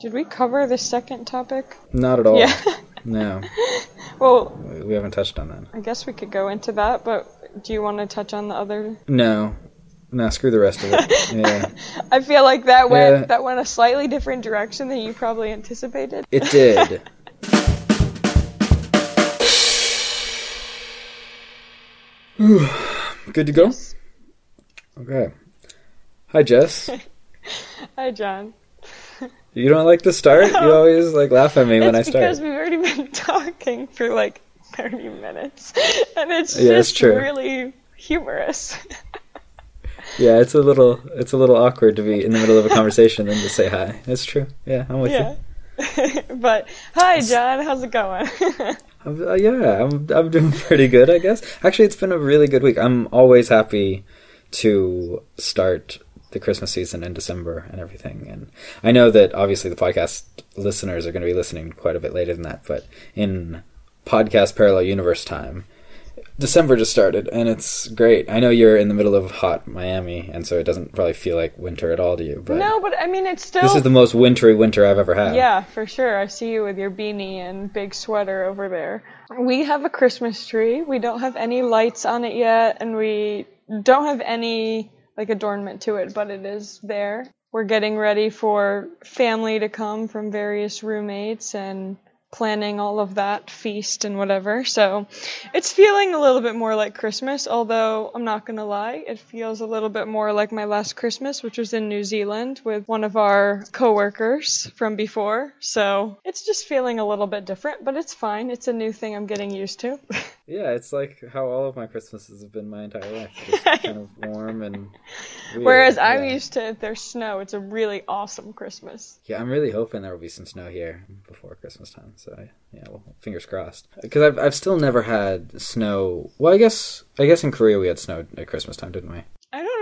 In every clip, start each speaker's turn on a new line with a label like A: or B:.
A: Did we cover the second topic?
B: Not at all.
A: Yeah.
B: No,
A: Well,
B: we- haven't touched on that.
A: I guess we could go into that, but do you want to touch on the other?
B: No, no, screw the rest of it. Yeah,
A: I feel like that went
B: Yeah.
A: that went a slightly different direction than you probably anticipated.
B: it did. Good to go. Okay. Hi, Jess.
A: Hi, John.
B: You don't like to start? You always like laugh at me when I
A: it's
B: start.
A: because we've already been talking for like 30 minutes, and it's
B: Yeah,
A: just
B: true.
A: really humorous.
B: Yeah, it's a little it's a little awkward to be in the middle of a conversation and to say hi. It's true. Yeah, I'm with
A: yeah.
B: you.
A: but hi, John. How's it going?
B: I'm, uh, yeah, I'm I'm doing pretty good, I guess. Actually, it's been a really good week. I'm always happy to start the Christmas season in December and everything. And I know that obviously the podcast listeners are going to be listening quite a bit later than that, but in podcast parallel universe time, December just started and it's great. I know you're in the middle of hot Miami, and so it doesn't probably feel like winter at all to you. But
A: no, but I mean, it's still.
B: this is the most wintry winter I've ever had.
A: Yeah, for sure. I see you with your beanie and big sweater over there. We have a Christmas tree. We don't have any lights on it yet, and we don't have any like adornment to it, but it is there. We're getting ready for family to come from various roommates and planning all of that feast and whatever. So it's feeling a little bit more like Christmas, although I'm not going to lie, it feels a little bit more like my last Christmas, which was in New Zealand with one of our coworkers from before. So it's just feeling a little bit different, but it's fine. It's a new thing I'm getting used to.
B: Yeah, it's like how all of my Christmases have been my entire life. Just kind of warm and weird.
A: Whereas I'm used to if there's snow, it's a really awesome Christmas.
B: Yeah, I'm really hoping there will be some snow here before Christmas time. So yeah, well, fingers crossed. Because I've I've still never had snow. Well, I guess I guess in Korea we had snow at Christmas time, didn't we?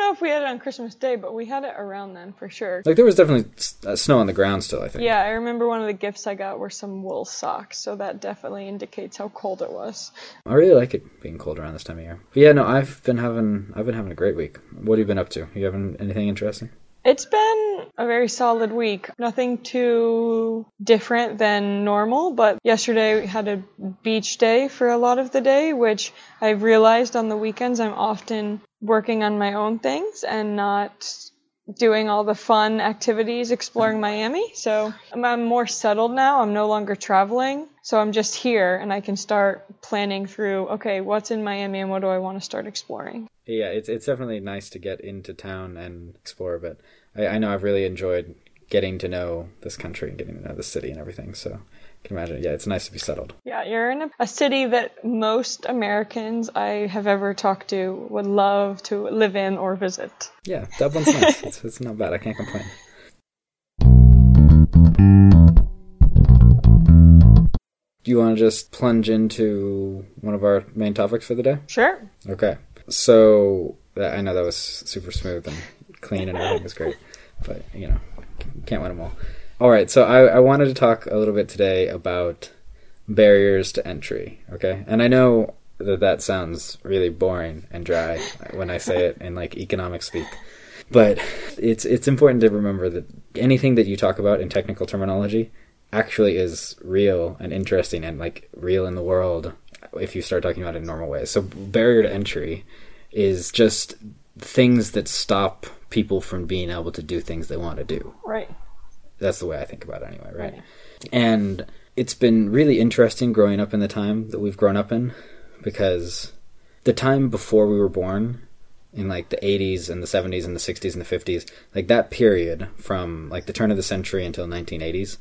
A: Know if we had it on Christmas Day, but we had it around then for sure.
B: Like there was definitely s- uh, snow on the ground still. I think.
A: Yeah, I remember one of the gifts I got were some wool socks, so that definitely indicates how cold it was.
B: I really like it being cold around this time of year. But yeah, no, I've been having I've been having a great week. What have you been up to? You having anything interesting?
A: It's been a very solid week. Nothing too different than normal, but yesterday we had a beach day for a lot of the day, which I've realized on the weekends I'm often working on my own things and not doing all the fun activities exploring Miami. So I'm, more settled now. I'm no longer traveling. So I'm just here and I can start planning through, okay, what's in Miami and what do I want to start exploring?
B: Yeah, it's it's definitely nice to get into town and explore. But I, I know I've really enjoyed getting to know this country and getting to know the city and everything. So can imagine. Yeah, it's nice to be settled.
A: Yeah, you're in a, a city that most Americans I have ever talked to would love to live in or visit.
B: Yeah, Dublin's nice. It's, it's not bad. I can't complain. Do you want to just plunge into one of our main topics for the day?
A: Sure.
B: Okay. So uh, I know that was super smooth and clean and everything was great, but you know, can't win them all. All right. So I, I wanted to talk a little bit today about barriers to entry. Okay, and I know that that sounds really boring and dry when I say it in like economic speak, but it's it's important to remember that anything that you talk about in technical terminology actually is real and interesting and like real in the world if you start talking about it in normal ways. So barrier to entry is just things that stop people from being able to do things they want to do.
A: Right.
B: That's the way I think about it anyway, right?
A: Right.
B: And it's been really interesting growing up in the time that we've grown up in because the time before we were born in like the 80s and the 70s and the 60s and the 50s, like that period from like the turn of the century until 1980s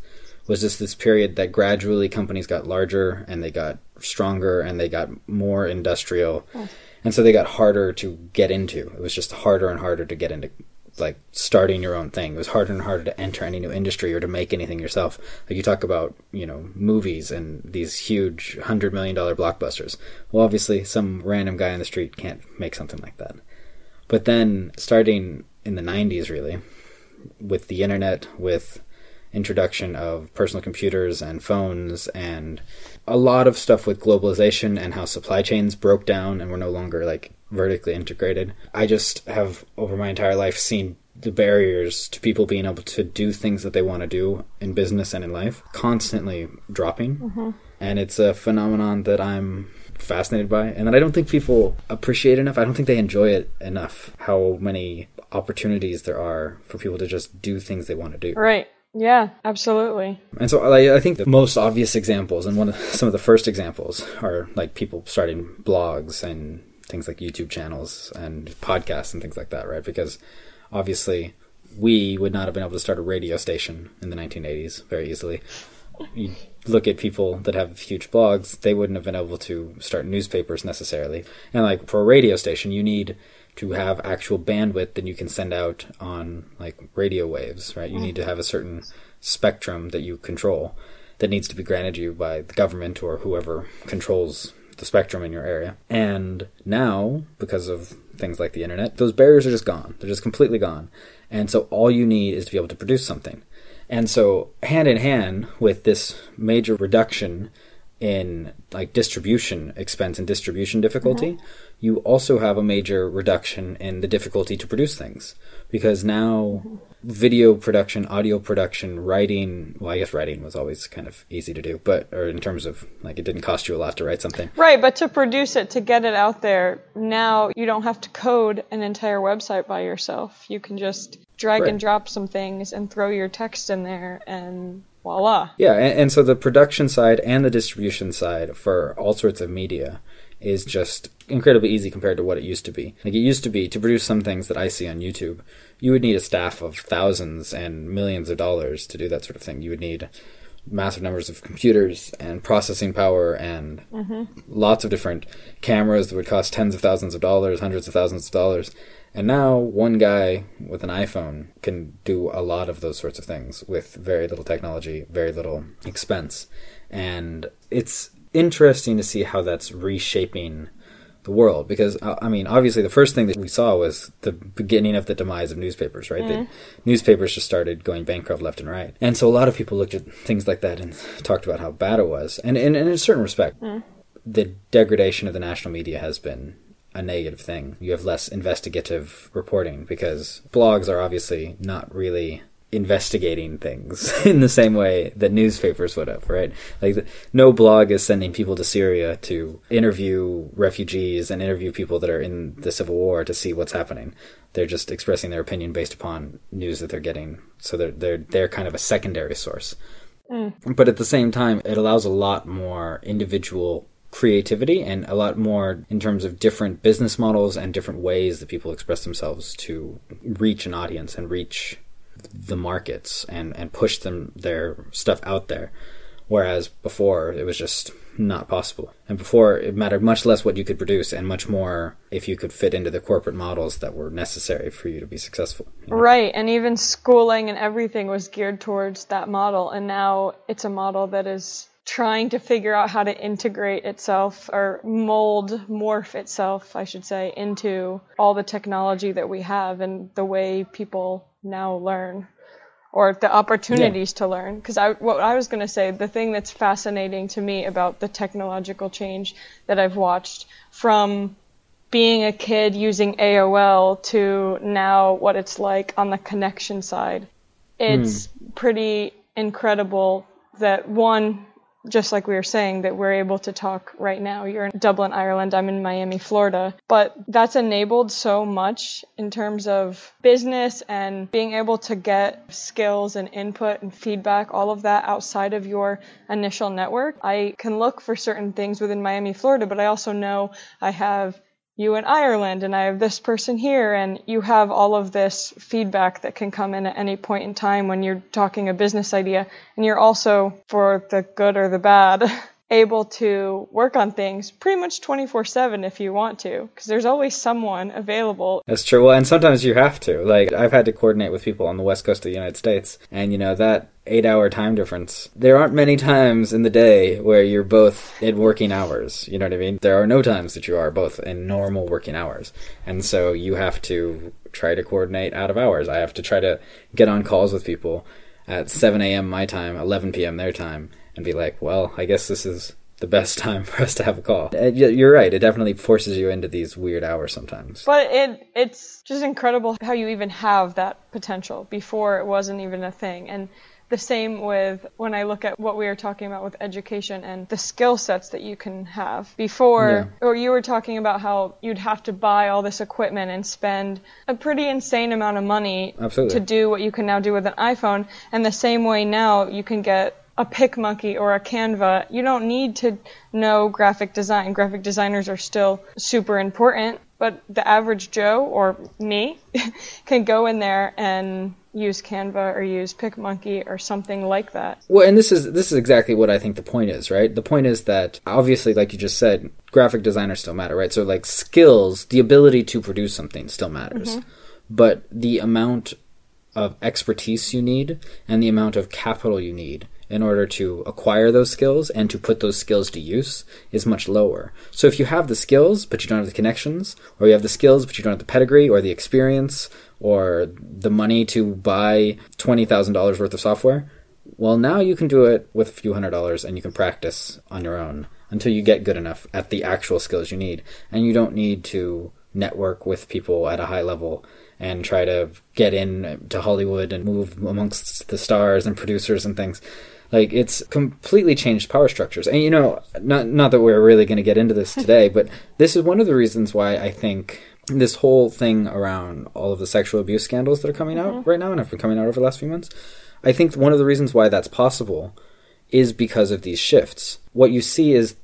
B: was just this period that gradually companies got larger and they got stronger and they got more industrial. And so they got harder to get into. It was just harder and harder to get into like starting your own thing. It was harder and harder to enter any new industry or to make anything yourself. Like you talk about, you know, movies and these huge hundred million dollar blockbusters. Well, obviously, some random guy on the street can't make something like that. But then, starting in the '90s, really, with the internet, with introduction of personal computers and phones and a lot of stuff with globalization and how supply chains broke down and were no longer like vertically integrated. I just have over my entire life seen the barriers to people being able to do things that they want to do in business and in life constantly dropping. Mm-hmm. And it's a phenomenon that I'm fascinated by and that I don't think people appreciate enough. I don't think they enjoy it enough how many opportunities there are for people to just do things they want to do.
A: Right. Yeah, absolutely.
B: And so I, I think the most obvious examples and one of some of the first examples are like people starting blogs and things like YouTube channels and podcasts and things like that, right? Because obviously we would not have been able to start a radio station in the 1980s very easily. You look at people that have huge blogs, they wouldn't have been able to start newspapers necessarily. And like for a radio station, you need to have actual bandwidth that you can send out on like radio waves, right? You need to have a certain spectrum that you control that needs to be granted you by the government or whoever controls the spectrum in your area. And now, because of things like the internet, those barriers are just gone. They're just completely gone. And so all you need is to be able to produce something. And so hand in hand with this major reduction in like distribution expense and distribution difficulty, mm-hmm. You also have a major reduction in the difficulty to produce things because now video production, audio production, writing, well I guess writing was always kind of easy to do, but or in terms of like it didn't cost you a lot to write something.
A: Right, but to produce it, to get it out there, now you don't have to code an entire website by yourself. You can just drag right. and drop some things and throw your text in there and voila.
B: Yeah, and, and, so the production side and the distribution side for all sorts of media is just incredibly easy compared to what it used to be. Like it used to be to produce some things that I see on YouTube, you would need a staff of thousands and millions of dollars to do that sort of thing. You would need massive numbers of computers and processing power and mm-hmm. lots of different cameras that would cost tens of thousands of dollars, hundreds of thousands of dollars. And now one guy with an iPhone can do a lot of those sorts of things with very little technology, very little expense. And it's interesting to see how that's reshaping the world because uh, I mean obviously the first thing that we saw was the beginning of the demise of newspapers right mm. the newspapers just started going bankrupt left and right and so a lot of people looked at things like that and talked about how bad it was and, and, and in a certain respect mm. the degradation of the national media has been a negative thing. You have less investigative reporting because blogs are obviously not really investigating things in the same way that newspapers would have, right? Like, no blog is sending people to Syria to interview refugees and interview people that are in the civil war to see what's happening. They're just expressing their opinion based upon news that they're getting. So they're they're they're kind of a secondary source. Mm. But at the same time, it allows a lot more individual creativity and a lot more in terms of different business models and different ways that people express themselves to reach an audience and reach the markets and, and push them their stuff out there. Whereas before it was just not possible. And before it mattered much less what you could produce and much more if you could fit into the corporate models that were necessary for you to be successful.
A: You know? Right. And even schooling and everything was geared towards that model. And now it's a model that is trying to figure out how to integrate itself or mold, morph itself, I should say, into all the technology that we have and the way people now learn or the opportunities yeah. to learn. Because I, what I was going to say, the thing that's fascinating to me about the technological change that I've watched from being a kid using AOL to now what it's like on the connection side, it's mm. pretty incredible that one, just like we were saying, that we're able to talk right now. You're in Dublin, Ireland. I'm in Miami, Florida. But that's enabled so much in terms of business and being able to get skills and input and feedback, all of that outside of your initial network. I can look for certain things within Miami, Florida, but I also know I have you in Ireland and I have this person here and you have all of this feedback that can come in at any point in time when you're talking a business idea and you're also for the good or the bad able to work on things pretty much 24/7 if you want to because there's always someone available.
B: That's true. Well, and sometimes you have to. Like I've had to coordinate with people on the west coast of the United States and you know that 8-hour time difference. There aren't many times in the day where you're both in working hours, you know what I mean? There are no times that you are both in normal working hours. And so you have to try to coordinate out of hours. I have to try to get on calls with people at 7 a.m. my time, 11 p.m. their time, and be like, well, I guess this is the best time for us to have a call. Uh, You're right. It definitely forces you into these weird hours sometimes.
A: But it it's just incredible how you even have that potential before it wasn't even a thing. And the same with when I look at what we were talking about with education and the skill sets that you can have. Before, or you were talking about how you'd have to buy all this equipment and spend a pretty insane amount of money
B: Absolutely.
A: to do what you can now do with an iPhone. And the same way now you can get a PicMonkey or a Canva. You don't need to know graphic design. Graphic designers are still super important, but the average Joe or me can go in there and use Canva or use PicMonkey or something like that.
B: Well, and this is this is exactly what I think the point is, right? The point is that obviously, like you just said, graphic designers still matter, right? So like skills, the ability to produce something still matters, mm-hmm. but the amount of expertise you need and the amount of capital you need in order to acquire those skills and to put those skills to use is much lower. So if you have the skills but you don't have the connections, or you have the skills but you don't have the pedigree or the experience or the money to buy $20,000 worth of software, well now you can do it with a few hundred dollars and you can practice on your own until you get good enough at the actual skills you need and you don't need to network with people at a high level and try to get in to Hollywood and move amongst the stars and producers and things. Like it's completely changed power structures. And you know, not not that we're really going to get into this today, but this is one of the reasons why I think this whole thing around all of the sexual abuse scandals that are coming out mm-hmm. right now and have been coming out over the last few months, I think one of the reasons why that's possible is because of these shifts. What you see is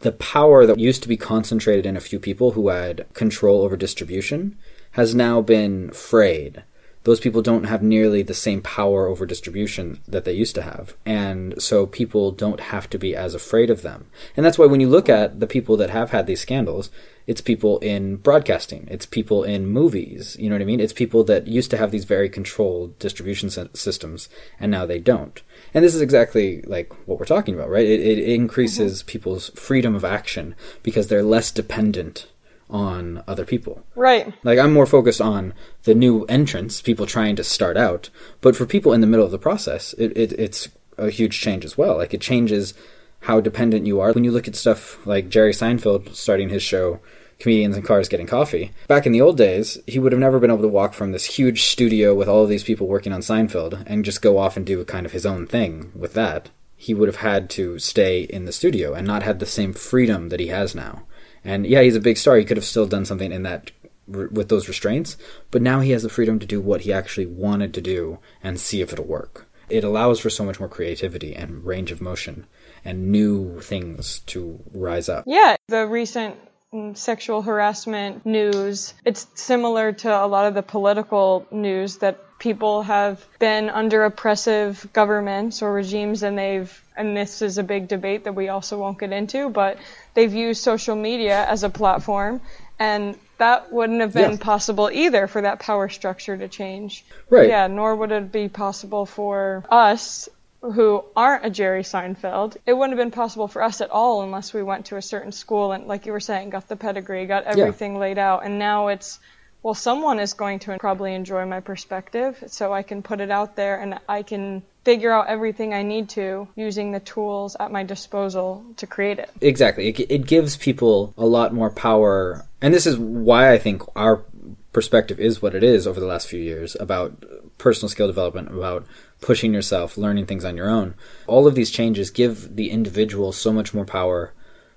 B: the power that used to be concentrated in a few people who had control over distribution has now been frayed. Those people don't have nearly the same power over distribution that they used to have. And so people don't have to be as afraid of them. And that's why when you look at the people that have had these scandals, it's people in broadcasting, it's people in movies, you know what I mean? It's people that used to have these very controlled distribution systems and now they don't. And this is exactly like what we're talking about, right? It, it increases mm-hmm. people's freedom of action because they're less dependent on other people.
A: Right.
B: Like I'm more focused on the new entrants, people trying to start out. But for people in the middle of the process, it, it, it's a huge change as well. Like it changes how dependent you are. When you look at stuff like Jerry Seinfeld starting his show, Comedians in Cars Getting Coffee, back in the old days, he would have never been able to walk from this huge studio with all of these people working on Seinfeld and just go off and do kind of his own thing with that. He would have had to stay in the studio and not had the same freedom that he has now. And yeah, he's a big star. He could have still done something in that with those restraints, but now he has the freedom to do what he actually wanted to do and see if it'll work. It allows for so much more creativity and range of motion and new things to rise up.
A: Yeah, the recent mm, sexual harassment news, it's similar to a lot of the political news that people have been under oppressive governments or regimes and they've and this is a big debate that we also won't get into, but they've used social media as a platform and that wouldn't have been
B: Yeah.
A: possible either for that power structure to change.
B: Right.
A: Yeah, nor would it be possible for us who aren't a Jerry Seinfeld. It wouldn't have been possible for us at all unless we went to a certain school and, like you were saying, got the pedigree, got everything laid out. And now it's, well, someone is going to probably enjoy my perspective, so I can put it out there and I can figure out everything I need to using the tools at my disposal to create it.
B: Exactly. It, it gives people a lot more power. And this is why I think our perspective is what it is over the last few years about personal skill development, about pushing yourself, learning things on your own. All of these changes give the individual so much more power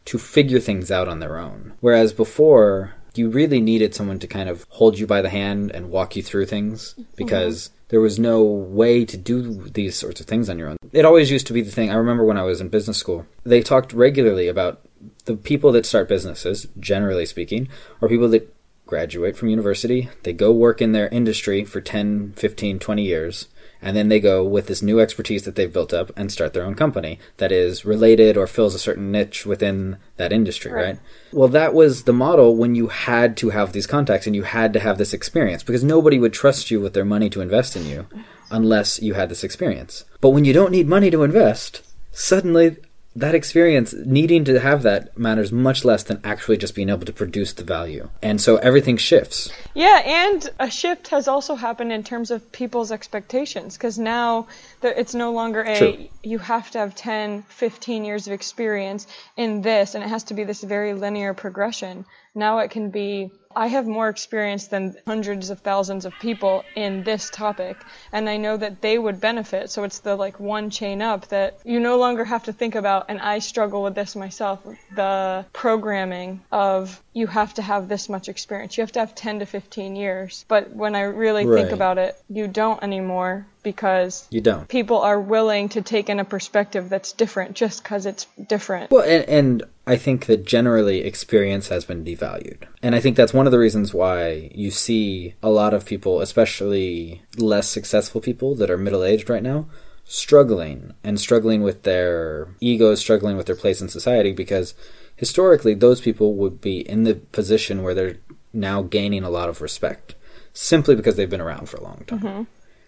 B: to figure things out on their own. Whereas before, you really needed someone to kind of hold you by the hand and walk you through things mm-hmm. because there was no way to do these sorts of things on your own. It always used to be the thing. I remember when I was in business school, they talked regularly about the people that start businesses, generally speaking, are people that graduate from university, they go work in their industry for 10, 15, 20 years, and then they go with this new expertise that they've built up and start their own company that is related or fills a certain niche within that industry, right?
A: Right.
B: Well, that was the model when you had to have these contacts and you had to have this experience because nobody would trust you with their money to invest in you unless you had this experience. But when you don't need money to invest, suddenly that experience, needing to have that matters much less than actually just being able to produce the value. And so everything shifts.
A: Yeah, and a shift has also happened in terms of people's expectations because now it's no longer a
B: True.
A: you have to have 10, 15 years of experience in this, and it has to be this very linear progression. Now it can be I have more experience than hundreds of thousands of people in this topic, and I know that they would benefit. So it's the like one chain up that you no longer have to think about, and I struggle with this myself the programming of you have to have this much experience. You have to have 10 to 15 years. But when I really think about it, you don't anymore because
B: You don't.
A: people are willing to take in a perspective that's different just because it's different.
B: Well, and, and I think that generally experience has been devalued. And I think that's one of the reasons why you see a lot of people, especially less successful people that are middle aged right now, struggling and struggling with their egos, struggling with their place in society because historically those people would be in the position where they're now gaining a lot of respect simply because they've been around for a long time. Mm-hmm.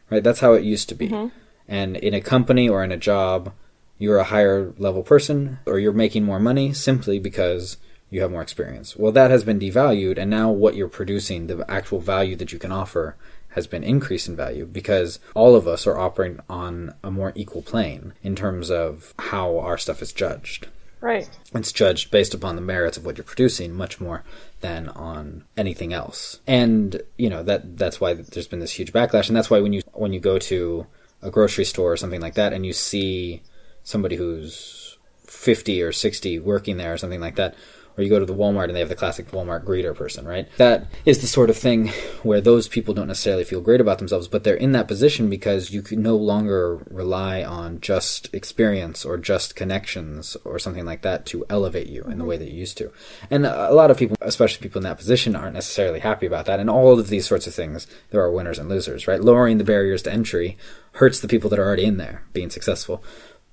B: Right? That's how it used to be. Mm-hmm. And in a company or in a job, you're a higher level person or you're making more money simply because you have more experience. Well, that has been devalued, and now what you're producing, the actual value that you can offer, has been increased in value because all of us are operating on a more equal plane in terms of how our stuff is judged.
A: Right.
B: It's judged based upon the merits of what you're producing much more than on anything else. And, you know, that that's why there's been this huge backlash and that's why when you when you go to a grocery store or something like that and you see somebody who's 50 or 60 working there or something like that or you go to the Walmart and they have the classic Walmart greeter person, right? That is the sort of thing where those people don't necessarily feel great about themselves, but they're in that position because you can no longer rely on just experience or just connections or something like that to elevate you in the mm-hmm. way that you used to. And a lot of people, especially people in that position, aren't necessarily happy about that. And all of these sorts of things, there are winners and losers, right? Lowering the barriers to entry hurts the people that are already in there being successful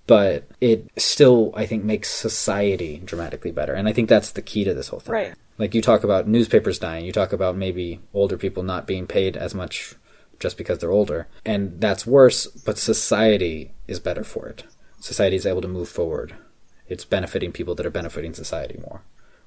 B: but it still I think makes society dramatically better. And I think that's the key to this whole thing.
A: Right.
B: Like you talk about newspapers dying, you talk about maybe older people not being paid as much just because they're older. And that's worse, but society is better for it. Society is able to move forward. It's benefiting people that are benefiting society more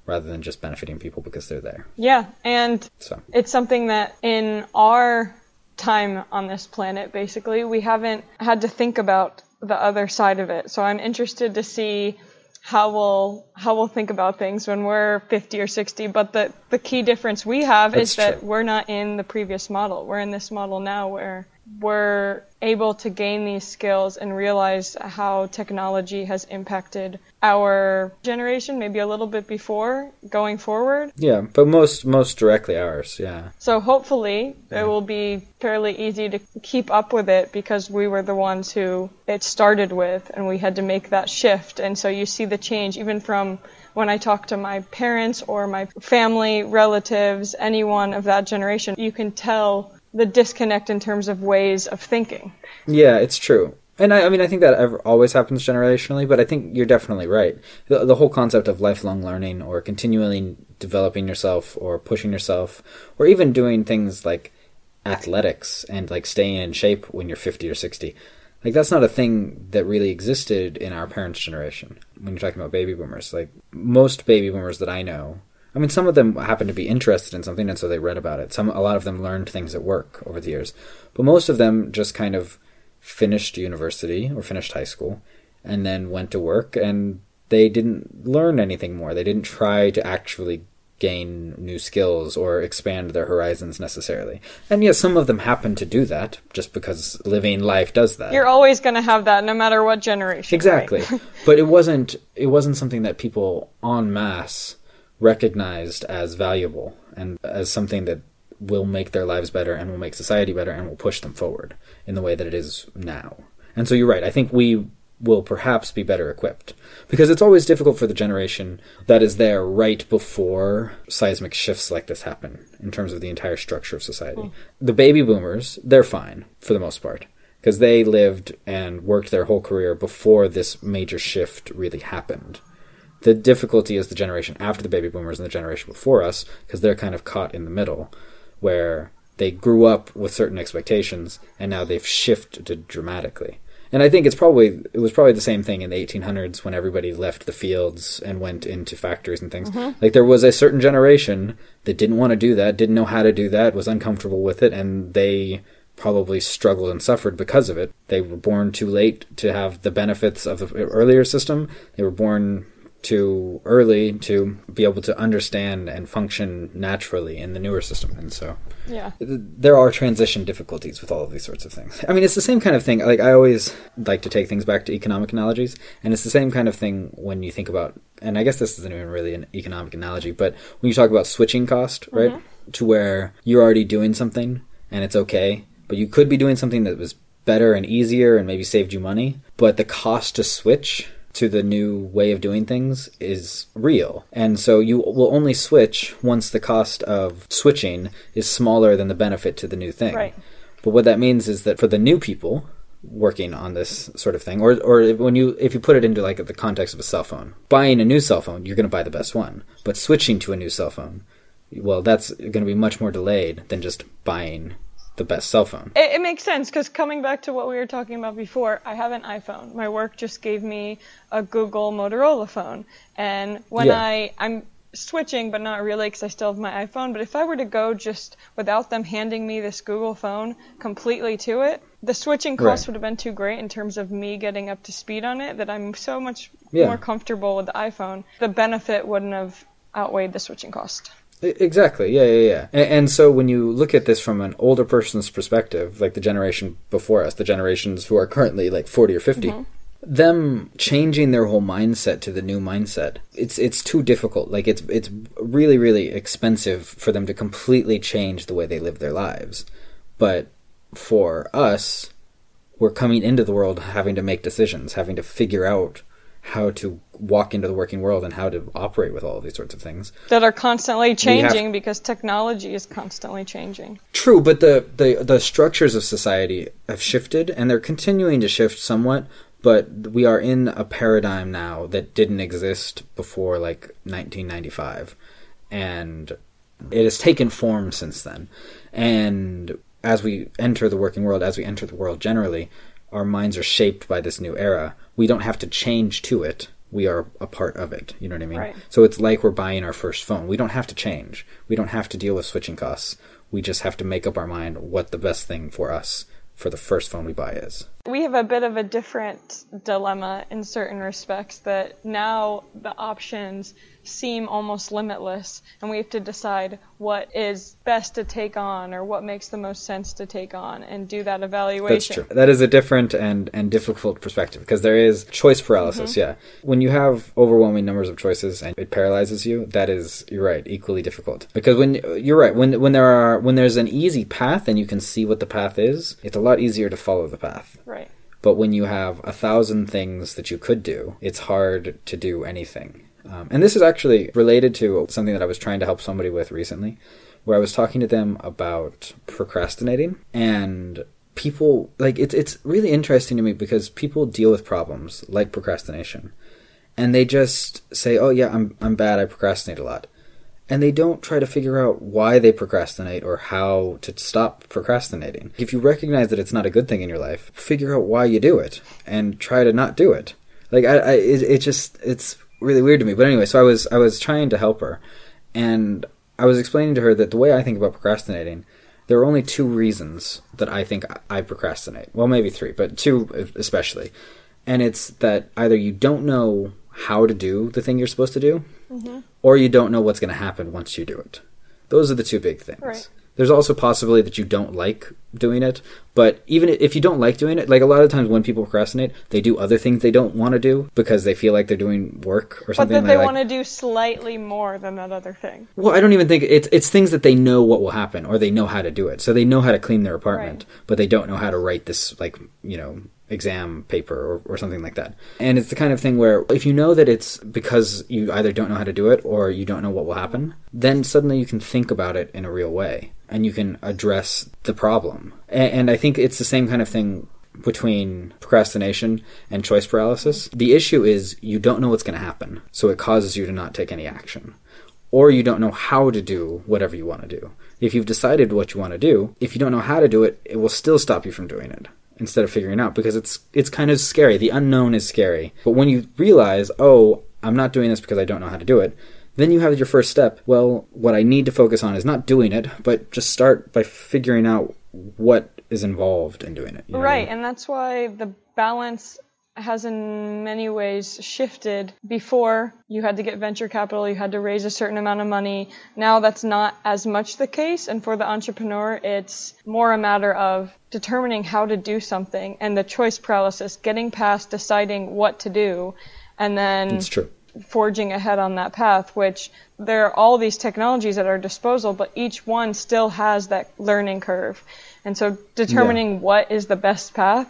B: rather than just benefiting people because they're there.
A: Yeah, and
B: So
A: it's something that in our time on this planet, basically, we haven't had to think about the other side of it. So I'm interested to see how we'll how we'll think about things when we're 50 or 60. But the the key difference we have
B: That's
A: is that
B: true.
A: we're not in the previous model. We're in this model now where we're able to gain these skills and realize how technology has impacted our generation, maybe a little bit before going forward.
B: yeah, but most most directly ours, yeah.
A: So hopefully it will be fairly easy to keep up with it because we were the ones who it started with and we had to make that shift. And so you see the change even from when I talk to my parents or my family, relatives, anyone of that generation, you can tell the disconnect in terms of ways of thinking.
B: Yeah, it's true. And I, I mean, I think that always happens generationally, but I think you're definitely right. The, the whole concept of lifelong learning or continually developing yourself or pushing yourself or even doing things like athletics and like staying in shape when you're 50 or 60. Like that's not a thing that really existed in our parents' generation. When you're talking about baby boomers, like most baby boomers that I know, I mean, some of them happen to be interested in something, and so they read about it. Some, a lot of them learned things at work over the years, but most of them just kind of finished university or finished high school, and then went to work, and they didn't learn anything more. They didn't try to actually gain new skills or expand their horizons necessarily. And yes, some of them happen to do that just because living life does that.
A: You're always going to have that no matter what generation.
B: Exactly.
A: right?
B: but it wasn't it wasn't something that people en masse recognized as valuable and as something that will make their lives better and will make society better and will push them forward in the way that it is now. And so you're right. I think we will perhaps be better equipped because it's always difficult for the generation that is there right before seismic shifts like this happen in terms of the entire structure of society. Hmm. The baby boomers, they're fine for the most part because they lived and worked their whole career before this major shift really happened. The difficulty is the generation after the baby boomers and the generation before us because they're kind of caught in the middle where they grew up with certain expectations and now they've shifted dramatically. And I think it's probably it was probably the same thing in the 1800s when everybody left the fields and went into factories and things. Mm-hmm. Like there was a certain generation that didn't want to do that, didn't know how to do that, was uncomfortable with it, and they probably struggled and suffered because of it. They were born too late to have the benefits of the earlier system. They were born too early to be able to understand and function naturally in the newer system. And so
A: Yeah.
B: th- there are transition difficulties with all of these sorts of things. I mean, it's the same kind of thing. Like I always like to take things back to economic analogies, and it's the same kind of thing when you think about. And I guess this isn't even really an economic analogy, but when you talk about switching cost, mm-hmm. right, to where you're already doing something and it's okay, but you could be doing something that was better and easier and maybe saved you money, but the cost to switch to the new way of doing things is real. And so you will only switch once the cost of switching is smaller than the benefit to the new thing.
A: Right.
B: But what that means is that for the new people working on this sort of thing, or or if- when you if you put it into like the context of a cell phone, buying a new cell phone, you're going to buy the best one. But switching to a new cell phone, well, that's going to be much more delayed than just buying the best cell phone.
A: It, it makes sense because coming back to what we were talking about before, I have an iPhone. My work just gave me a Google Motorola phone, and when
B: Yeah.
A: I I'm switching, but not really because I still have my iPhone. But if I were to go just without them handing me this Google phone completely to it, the switching cost
B: Right.
A: would have been too great in terms of me getting up to speed on it. That I'm so much
B: Yeah.
A: more comfortable with the iPhone. The benefit wouldn't have outweighed the switching cost.
B: Exactly. Yeah, yeah, yeah. And, and so when you look at this from an older person's perspective, like the generation before us, the generations who are currently like 40 or 50, mm-hmm. them changing their whole mindset to the new mindset, it's it's too difficult. Like it's it's really really expensive for them to completely change the way they live their lives. But for us, we're coming into the world having to make decisions, having to figure out how to walk into the working world and how to operate with all of these sorts of things.
A: That are constantly
B: have-
A: changing because technology is constantly changing.
B: True, but the, the the structures of society have shifted, and they're continuing to shift somewhat. But we are in a paradigm now that didn't exist before, like 1995, and it has taken form since then. And as we enter the working world, as we enter the world generally, our minds are shaped by this new era. We don't have to change to it. We are a part of it. You know what I mean?
A: Right.
B: So it's like we're buying our first phone. We don't have to change. We don't have to deal with switching costs. We just have to make up our mind what the best thing for us for the first phone we buy is.
A: we have a bit of a different dilemma in certain respects that now the options seem almost limitless and we have to decide what is best to take on or what makes the most sense to take on and do that evaluation.
B: That's true. That is a different and, and difficult perspective because there is choice paralysis. Mm-hmm. Yeah. When you have overwhelming numbers of choices and it paralyzes you, that is, you're right, equally difficult. Because when, you're right, when, when there are, when there's an easy path and you can see what the path is, it's a lot easier to follow the path.
A: Right.
B: But when you have a thousand things that you could do, it's hard to do anything. Um, and this is actually related to something that I was trying to help somebody with recently, where I was talking to them about procrastinating and people like it's it's really interesting to me because people deal with problems like procrastination and they just say, "Oh yeah, I'm I'm bad. I procrastinate a lot." and they don't try to figure out why they procrastinate or how to stop procrastinating. If you recognize that it's not a good thing in your life, figure out why you do it and try to not do it. Like I, I it, it just it's really weird to me. But anyway, so I was I was trying to help her, and I was explaining to her that the way I think about procrastinating, there are only two reasons that I think I procrastinate. Well, maybe three, but two especially. And it's that either you don't know how to do the thing you're supposed to do, mm-hmm. or you don't know what's going to happen once you do it. Those are the two big things.
A: Right.
B: There's also possibility that you don't like doing it, but even if you don't like doing it, like a lot of times when people procrastinate, they do other things they don't want to do because they feel like they're doing work or
A: But
B: something.
A: that
B: and
A: they
B: they're like,
A: want to do slightly more than that other thing.
B: well, I don't even think it's it's things that they know what will happen or they know how to do it. So they know how to clean their apartment,
A: Right.
B: but they don't know how to write this like, you know, exam paper or, or something like that. And it's the kind of thing where if you know that it's because you either don't know how to do it or you don't know what will happen, then suddenly you can think about it in a real way and you can address the problem. And, and I think it's the same kind of thing between procrastination and choice paralysis. The issue is you don't know what's going to happen, so it causes you to not take any action or you don't know how to do whatever you want to do. If you've decided what you want to do, if you don't know how to do it, it will still stop you from doing it. instead of figuring out because it's it's kind of scary. The unknown is scary. But when you realize, oh, I'm not doing this because I don't know how to do it, then you have your first step. Well, what I need to focus on is not doing it, but just start by figuring out what is involved in doing it. you know
A: Right, and that's why the balance has in many ways shifted. Before, you had to get venture capital, you had to raise a certain amount of money. Now that's not as much the case, and for the entrepreneur, it's more a matter of determining how to do something and the choice paralysis, getting past deciding what to do, and then
B: It's true.
A: Forging ahead on that path, which there are all these technologies at our disposal, but each one still has that learning curve. And so determining what is the best path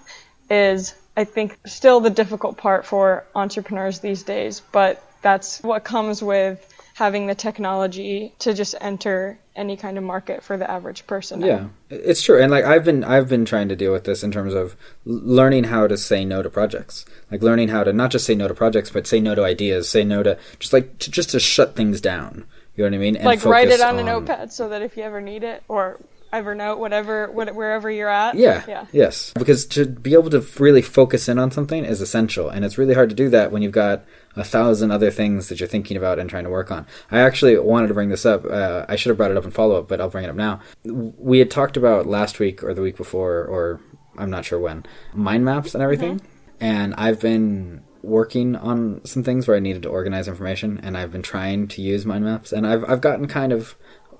A: is, I think, still the difficult part for entrepreneurs these days, but that's what comes with having the technology to just enter any kind of market for the average person.
B: Yeah, it's true, and like I've been I've been trying to deal with this in terms of learning how to say no to projects, like learning how to not just say no to projects, but say no to ideas, say no to just like to, just to shut things down. You know what I mean? And
A: Like write it
B: focus
A: on a notepad so that if you ever need it or Evernote, whatever, what- wherever you're at.
B: Yeah,
A: Yeah.
B: Yes. Because to be able to really focus in on something is essential, and it's really hard to do that when you've got a thousand other things that you're thinking about and trying to work on. I actually wanted to bring this up. Uh, I should have brought it up in follow up, but I'll bring it up now. We had talked about last week or the week before, or I'm not sure when, mind maps and everything, and I've been working on some things where I needed to organize information, and I've been trying to use mind maps, and I've I've gotten kind of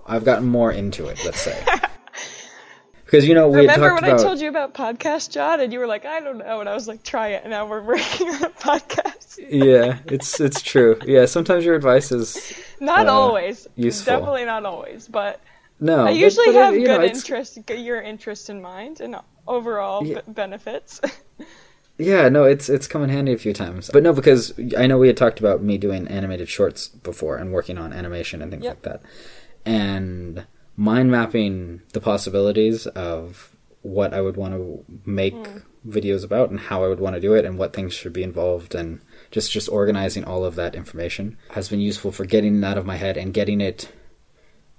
B: I've gotten more into it. Let's say. Because you know we
A: Remember when
B: about
A: I told you about podcast, John, and you were like, "I don't know," and I was like, "Try it." And now we're working on a podcast.
B: yeah, it's it's true. Yeah, sometimes your advice is
A: Not
B: Uh,
A: always.
B: useful.
A: Definitely not always, but
B: no.
A: I usually
B: but it-
A: have
B: you know,
A: good
B: it's-
A: interest, your interest in mind, and overall
B: Yeah.
A: b- benefits.
B: Yeah, no, it's it's come in handy a few times. But no, because I know we had talked about me doing animated shorts before and working on animation and things
A: Yep.
B: like that, and mind mapping the possibilities of what I would want to make
A: Hmm.
B: videos about and how I would want to do it and what things should be involved and just just organizing all of that information has been useful for getting it out of my head and getting it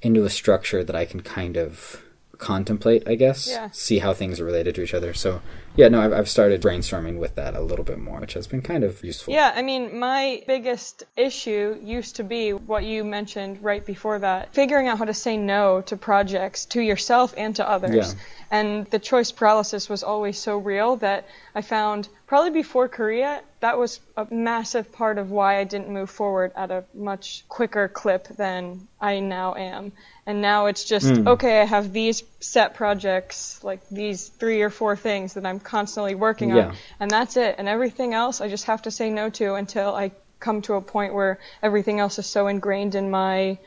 B: into a structure that I can kind of contemplate, I guess,
A: Yeah.
B: see how things are related to each other. So, yeah, no, I've, I've started brainstorming with that a little bit more, which has been kind of useful.
A: Yeah, I mean, my biggest issue used to be what you mentioned right before that figuring out how to say no to projects, to yourself and to others.
B: Yeah.
A: And the choice paralysis was always so real that I found probably before Korea, that was a massive part of why I didn't move forward at a much quicker clip than I now am. And now it's just,
B: Hmm.
A: okay, I have these set projects, like these three or four things that I'm constantly working
B: Yeah.
A: on and that's it. And everything else I just have to say no to until I come to a point where everything else is so ingrained in my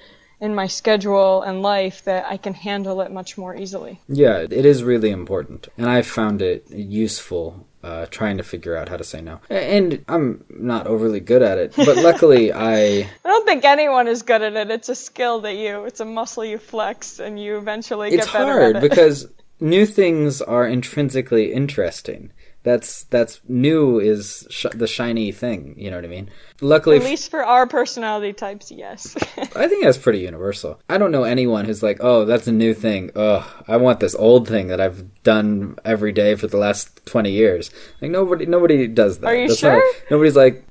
A: in my schedule and life that I can handle it much more easily.
B: Yeah, it is really important. And I've found it useful uh, trying to figure out how to say no. And I'm not overly good at it, but luckily I.
A: I don't think anyone is good at it. It's a skill that you, it's a muscle you flex and you eventually
B: It's
A: get better
B: hard
A: at it.
B: because new things are intrinsically interesting. That's that's new is sh- the shiny thing. You know what I mean? Luckily,
A: at least for our personality types, yes.
B: I think that's pretty universal. I don't know anyone who's like, "Oh, that's a new thing. Ugh, I want this old thing that I've done every day for the last twenty years." Like nobody, nobody does that.
A: Are you
B: That's
A: sure?
B: Not, nobody's like,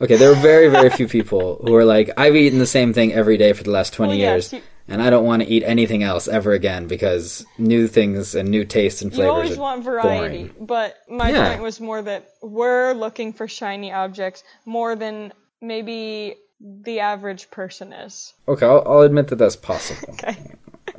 B: okay, there are very, very few people who are like, "I've eaten the same thing every day for the last twenty
A: Well,
B: years."
A: yes, you-
B: and I don't want to eat anything else ever again because new things and new tastes and flavors.
A: you
B: always
A: want variety,
B: boring.
A: but my
B: Yeah.
A: point was more that we're looking for shiny objects more than maybe the average person is.
B: Okay, I'll, I'll admit that that's possible.
A: Okay.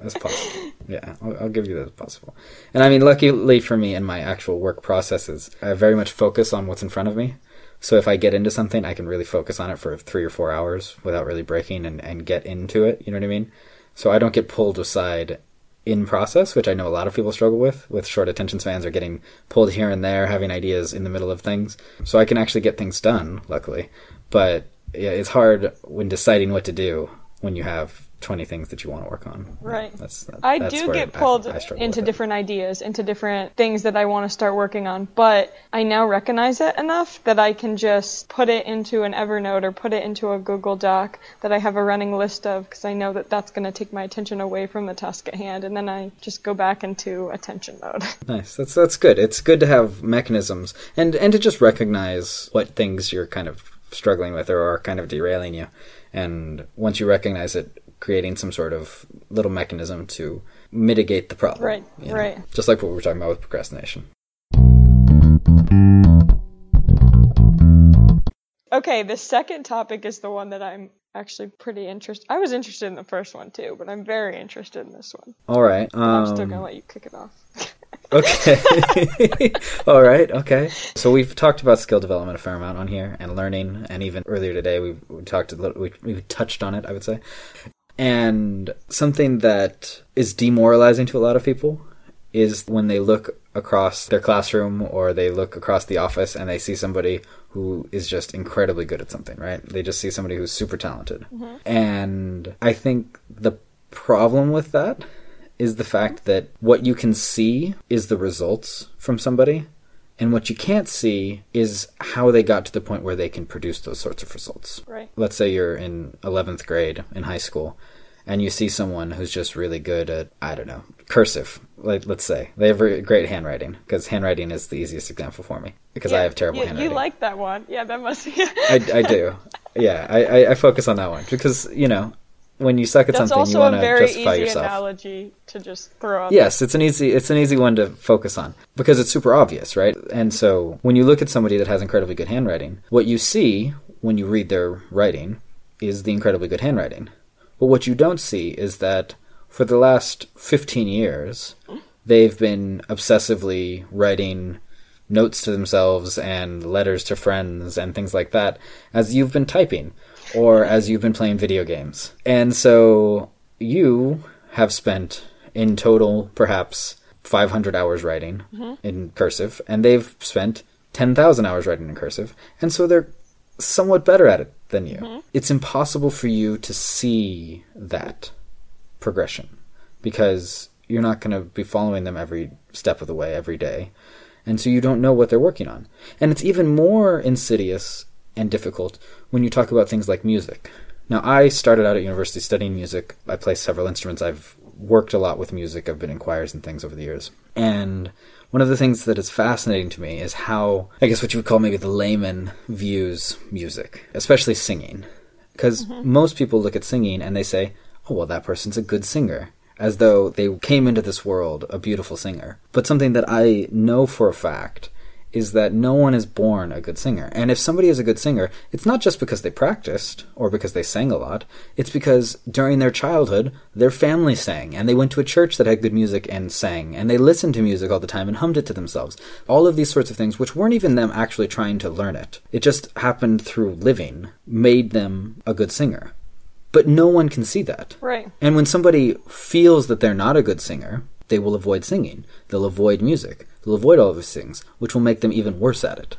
B: That's possible. Yeah, I'll, I'll give you that as possible. And I mean, luckily for me in my actual work processes, I very much focus on what's in front of me. So if I get into something, I can really focus on it for three or four hours without really breaking and, and get into it. You know what I mean? So I don't get pulled aside in process, which I know a lot of people struggle with, with short attention spans or getting pulled here and there, having ideas in the middle of things. So I can actually get things done, luckily. But yeah, it's hard when deciding what to do when you have 20 things that you want to work on.
A: Right.
B: That's, that,
A: I
B: that's
A: do get pulled
B: I struggle
A: into
B: with it.
A: different ideas, into different things that I want to start working on, but I now recognize it enough that I can just put it into an Evernote or put it into a Google Doc that I have a running list of because I know that that's going to take my attention away from the task at hand, and then I just go back into attention mode.
B: Nice. That's that's good. It's good to have mechanisms and and to just recognize what things you're kind of struggling with or are kind of derailing you. And once you recognize it, creating some sort of little mechanism to mitigate the problem.
A: Right,
B: you know?
A: right.
B: Just like what we were talking about with procrastination.
A: Okay, the second topic is the one that I'm actually pretty interested. I was interested in the first one too, but I'm very interested in this one.
B: All right.
A: I'm still
B: um,
A: gonna let you kick it off.
B: Okay. All right. Okay. So we've talked about skill development a fair amount on here and learning, and even earlier today we, we talked a little, we, we touched on it. I would say, and something that is demoralizing to a lot of people is when they look across their classroom or they look across the office and they see somebody who is just incredibly good at something, right? They just see somebody who's super talented. Mm-hmm. And I think the problem with that is the fact that what you can see is the results from somebody, and what you can't see is how they got to the point where they can produce those sorts of results.
A: Right.
B: Let's say you're in 11th grade in high school, and you see someone who's just really good at, I don't know, cursive. Like, let's say they have great handwriting, because handwriting is the easiest example for me, because I have terrible
A: you,
B: handwriting.
A: You like that one? Yeah, that must be.
B: I, I do. Yeah, I, I focus on that one because you know when you suck at
A: That's
B: something, you want
A: a
B: to
A: very
B: justify
A: easy
B: yourself.
A: analogy to just throw out.
B: Yes, it's an easy it's an easy one to focus on because it's super obvious, right? And so when you look at somebody that has incredibly good handwriting, what you see when you read their writing is the incredibly good handwriting. But what you don't see is that for the last 15 years, they've been obsessively writing notes to themselves and letters to friends and things like that as you've been typing or as you've been playing video games. And so you have spent in total perhaps 500 hours writing mm-hmm. in cursive and they've spent 10,000 hours writing in cursive. And so they're somewhat better at it than you. Mm-hmm. It's impossible for you to see that progression because you're not going to be following them every step of the way every day. And so you don't know what they're working on. And it's even more insidious and difficult when you talk about things like music. Now, I started out at university studying music. I play several instruments. I've worked a lot with music. I've been in choirs and things over the years. And one of the things that is fascinating to me is how, I guess what you would call maybe the layman views music, especially singing. Because mm-hmm. most people look at singing and they say, oh, well, that person's a good singer, as though they came into this world a beautiful singer. But something that I know for a fact is that no one is born a good singer. And if somebody is a good singer, it's not just because they practiced or because they sang a lot. It's because during their childhood, their family sang and they went to a church that had good music and sang and they listened to music all the time and hummed it to themselves. All of these sorts of things, which weren't even them actually trying to learn it. It just happened through living, made them a good singer. But no one can see that.
A: Right.
B: And when somebody feels that they're not a good singer, they will avoid singing. They'll avoid music. They'll avoid all of these things, which will make them even worse at it.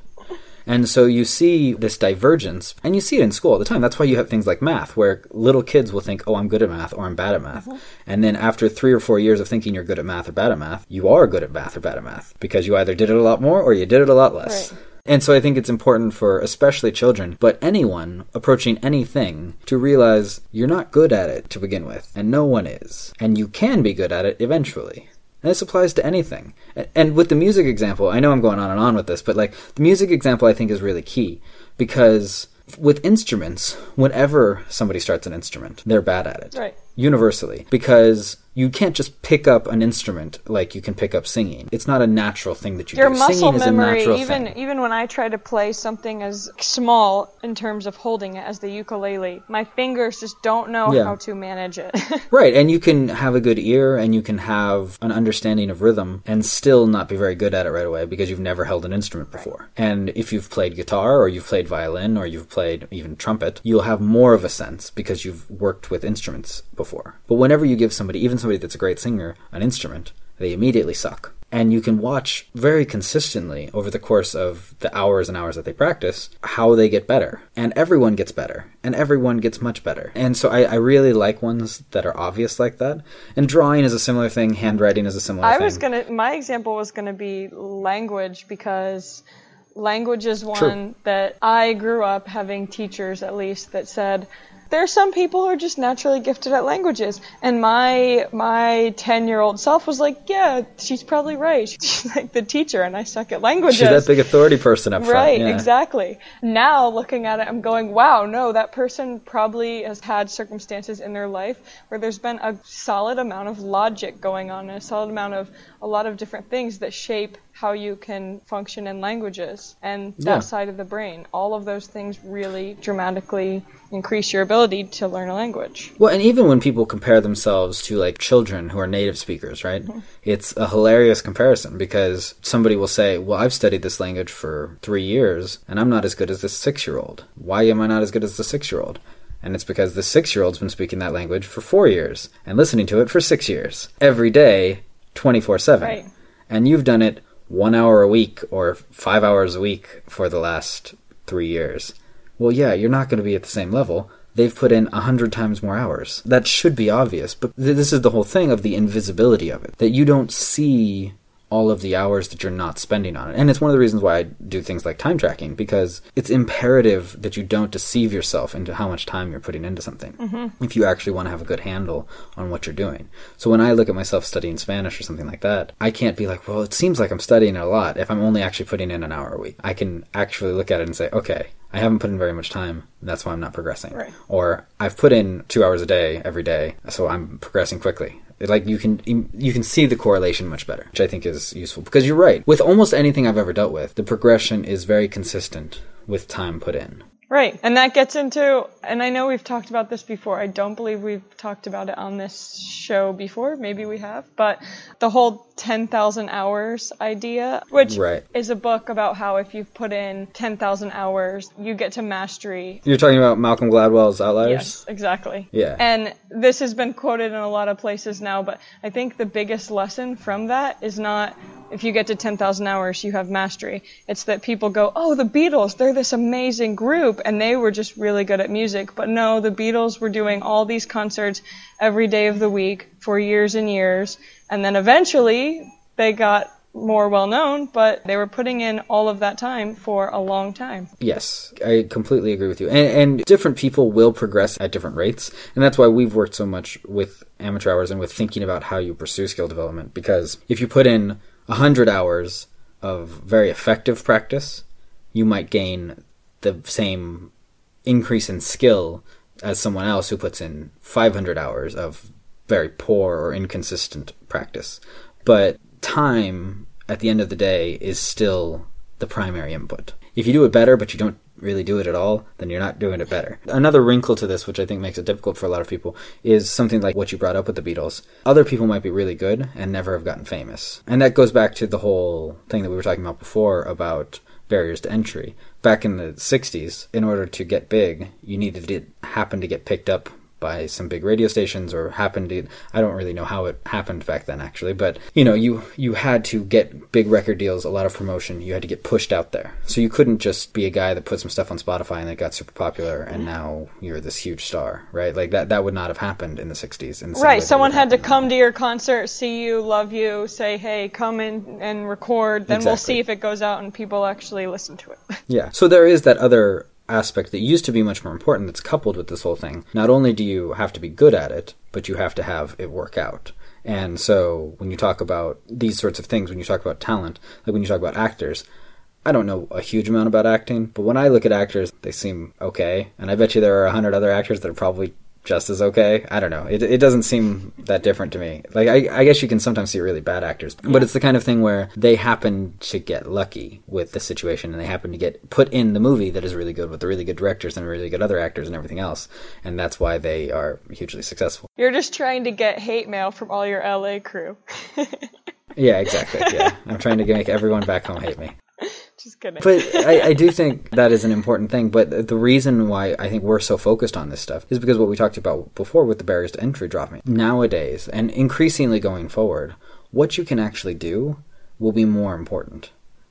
B: And so you see this divergence, and you see it in school all the time. That's why you have things like math, where little kids will think, oh, I'm good at math or I'm bad at math. Mm-hmm. And then after three or four years of thinking you're good at math or bad at math, you are good at math or bad at math because you either did it a lot more or you did it a lot less.
A: Right.
B: And so I think it's important for especially children, but anyone approaching anything to realize you're not good at it to begin with, and no one is. And you can be good at it eventually. And this applies to anything. And with the music example, I know I'm going on and on with this, but like the music example I think is really key because with instruments, whenever somebody starts an instrument, they're bad at it
A: Right.
B: universally because you can't just pick up an instrument like you can pick up singing. It's not a natural thing that you
A: Your
B: do.
A: Your muscle
B: singing
A: memory,
B: natural
A: even
B: thing.
A: even when I try to play something as small in terms of holding it as the ukulele, my fingers just don't know
B: Yeah.
A: how to manage it.
B: Right, and you can have a good ear and you can have an understanding of rhythm and still not be very good at it right away because you've never held an instrument before. And if you've played guitar or you've played violin or you've played even trumpet, you'll have more of a sense because you've worked with instruments before. But whenever you give somebody, even somebody that's a great singer, an instrument, they immediately suck. And you can watch very consistently over the course of the hours and hours that they practice how they get better. And everyone gets better. And everyone gets much better. And so I, I really like ones that are obvious like that. And drawing is a similar thing, handwriting is a similar
A: I
B: thing.
A: was gonna. My example was gonna be language because language is one that I grew up having teachers at least that said there are some people who are just naturally gifted at languages and my my 10 year old self was like yeah she's probably right she's like the teacher and i suck at languages
B: She's that big authority person up front.
A: Right,
B: yeah.
A: exactly. Now looking at it, I'm going, wow, no, that person probably has had circumstances in their life where there's been a solid amount of logic going on, and a solid amount of a lot of different things that shape how you can function in languages and that
B: Yeah.
A: side of the brain. All of those things really dramatically increase your ability to learn a language.
B: Well, and even when people compare themselves to like children who are native speakers, right?
A: Mm-hmm.
B: It's a hilarious comparison because somebody will say, "Well, I've studied this language for 3 years and I'm not as good as this 6-year-old. Why am I not as good as the 6-year-old?" And it's because the 6-year-old's been speaking that language for 4 years and listening to it for 6 years. Every day, 24/7.
A: Right.
B: And you've done it 1 hour a week or 5 hours a week for the last 3 years. Well, yeah, you're not going to be at the same level. They've put in a hundred times more hours. That should be obvious, but th- this is the whole thing of the invisibility of it. That you don't see all of the hours that you're not spending on it. And it's one of the reasons why I do things like time tracking, because it's imperative that you don't deceive yourself into how much time you're putting into something mm-hmm. if you actually want to have a good handle on what you're doing. So when I look at myself studying Spanish or something like that, I can't be like, well, it seems like I'm studying a lot if I'm only actually putting in an hour a week. I can actually look at it and say, okay, I haven't put in very much time. That's why I'm not progressing.
A: Right.
B: Or I've put in two hours a day every day, so I'm progressing quickly. Like you can you can see the correlation much better, which I think is useful because you're right. With almost anything I've ever dealt with, the progression is very consistent with time put in.
A: Right. And that gets into, and I know we've talked about this before. I don't believe we've talked about it on this show before. Maybe we have. But the whole 10,000 hours idea, which
B: Right.
A: is a book about how if you've put in 10,000 hours, you get to mastery.
B: You're talking about Malcolm Gladwell's Outliers.
A: Yes, exactly.
B: Yeah.
A: And this has been quoted in a lot of places now, but I think the biggest lesson from that is not if you get to 10,000 hours, you have mastery. It's that people go, oh, the Beatles, they're this amazing group, and they were just really good at music. But no, the Beatles were doing all these concerts every day of the week for years and years, and then eventually they got more well known, but they were putting in all of that time for a long time.
B: Yes, I completely agree with you. And, and different people will progress at different rates. And that's why we've worked so much with amateur hours and with thinking about how you pursue skill development. Because if you put in 100 hours of very effective practice, you might gain the same increase in skill as someone else who puts in 500 hours of very poor or inconsistent practice. But time at the end of the day is still the primary input. If you do it better, but you don't really do it at all, then you're not doing it better. Another wrinkle to this, which I think makes it difficult for a lot of people, is something like what you brought up with the Beatles. Other people might be really good and never have gotten famous. And that goes back to the whole thing that we were talking about before about barriers to entry. Back in the 60s, in order to get big, you needed to happen to get picked up by some big radio stations or happened to I don't really know how it happened back then actually but you know you you had to get big record deals a lot of promotion you had to get pushed out there so you couldn't just be a guy that put some stuff on Spotify and it got super popular and now you're this huge star right like that that would not have happened in the 60s in the
A: Right, someone had to come to your concert, see you, love you, say, hey, come in and record. Then we'll see if it goes out and people actually listen to it.
B: Yeah. So there is that other aspect that used to be much more important that's coupled with this whole thing. Not only do you have to be good at it, but you have to have it work out. And so when you talk about these sorts of things, when you talk about talent, like when you talk about actors, I don't know a huge amount about acting, but when I look at actors, they seem okay. And I bet you there are a hundred other actors that are probably just as okay. I don't know. It, it doesn't seem that different to me. Like, I, I guess you can sometimes see really bad actors, but it's the kind of thing where they happen to get lucky with the situation and they happen to get put in the movie that is really good with the really good directors and really good other actors and everything else. And that's why they are hugely successful.
A: You're just trying to get hate mail from all your LA crew.
B: Yeah, exactly. Yeah. I'm trying to make everyone back home hate me.
A: Just kidding.
B: But I, I do think that is an important thing. But the reason why I think we're so focused on this stuff is because what we talked about before with the barriers to entry dropping. Nowadays, and increasingly going forward, what you can actually do will be more important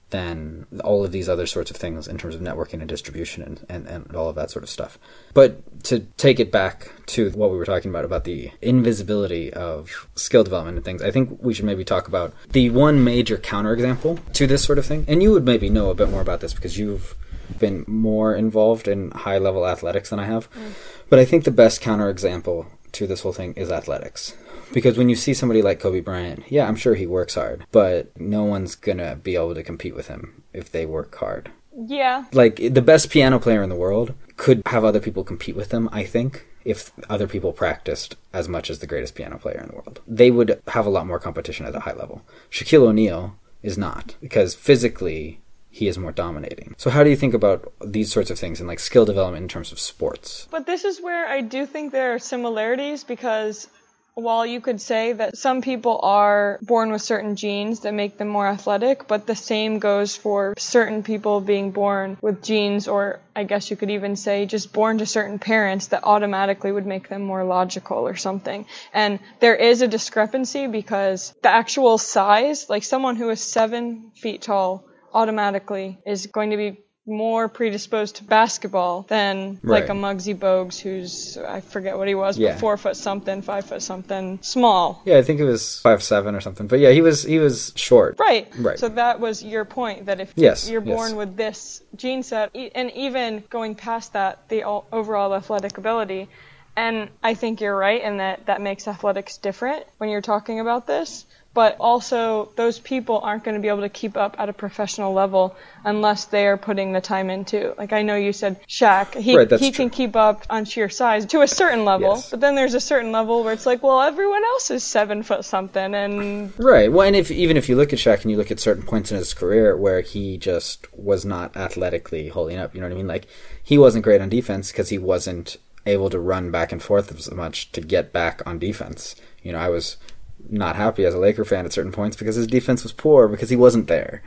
B: than all of these other sorts of things in terms of networking and distribution and, and, and all of that sort of stuff. But to take it back to what we were talking about, about the invisibility of skill development and things, I think we should maybe talk about the one major counterexample to this sort of thing. And you would maybe know a bit more about this because you've been more involved in high level athletics than I have. Mm. But I think the best counterexample to this whole thing is athletics. Because when you see somebody like Kobe Bryant, yeah, I'm sure he works hard, but no one's gonna be able to compete with him if they work hard.
A: Yeah.
B: Like the best piano player in the world could have other people compete with them, I think, if other people practiced as much as the greatest piano player in the world. They would have a lot more competition at a high level. Shaquille O'Neal is not, because physically he is more dominating. So how do you think about these sorts of things and like skill development in terms of sports?
A: But this is where I do think there are similarities because while you could say that some people are born with certain genes that make them more athletic, but the same goes for certain people being born with genes, or I guess you could even say just born to certain parents that automatically would make them more logical or something. And there is a discrepancy because the actual size, like someone who is seven feet tall, automatically is going to be more predisposed to basketball than right. like a Muggsy Bogues who's I forget what he was, yeah. but four foot something, five foot something, small.
B: Yeah, I think it was five seven or something. But yeah, he was he was short.
A: Right.
B: Right.
A: So that was your point that if
B: yes,
A: you're born
B: yes.
A: with this gene set, and even going past that, the overall athletic ability. And I think you're right in that that makes athletics different when you're talking about this but also those people aren't going to be able to keep up at a professional level unless they are putting the time into. Like I know you said Shaq, he
B: right,
A: he can keep up on sheer size to a certain level, yes. but then there's a certain level where it's like, well, everyone else is seven foot something, and
B: right. Well, and if even if you look at Shaq and you look at certain points in his career where he just was not athletically holding up, you know what I mean? Like he wasn't great on defense because he wasn't able to run back and forth as much to get back on defense. You know, I was not happy as a Laker fan at certain points because his defense was poor because he wasn't there.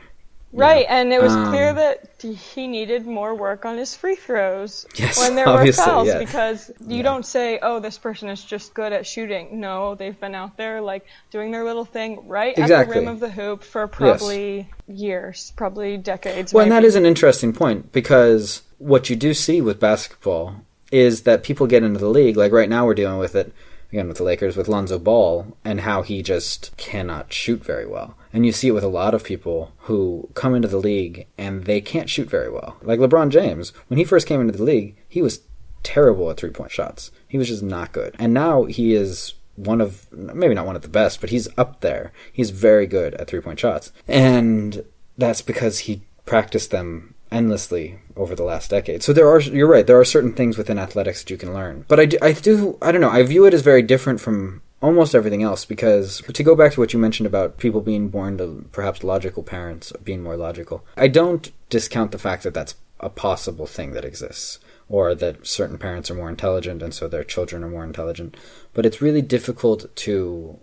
A: Right, know? and it was um, clear that he needed more work on his free throws
B: yes,
A: when there were fouls
B: yeah.
A: because you yeah. don't say, "Oh, this person is just good at shooting." No, they've been out there like doing their little thing right
B: exactly.
A: at the rim of the hoop for probably yes. years, probably decades.
B: Well,
A: maybe.
B: and that is an interesting point because what you do see with basketball is that people get into the league. Like right now, we're dealing with it again with the Lakers with Lonzo Ball and how he just cannot shoot very well. And you see it with a lot of people who come into the league and they can't shoot very well. Like LeBron James, when he first came into the league, he was terrible at three point shots. He was just not good. And now he is one of maybe not one of the best, but he's up there. He's very good at three point shots. And that's because he practiced them endlessly over the last decade. So there are, you're right, there are certain things within athletics that you can learn. But I do, I do, I don't know, I view it as very different from almost everything else because to go back to what you mentioned about people being born to perhaps logical parents, being more logical, I don't discount the fact that that's a possible thing that exists or that certain parents are more intelligent and so their children are more intelligent. But it's really difficult to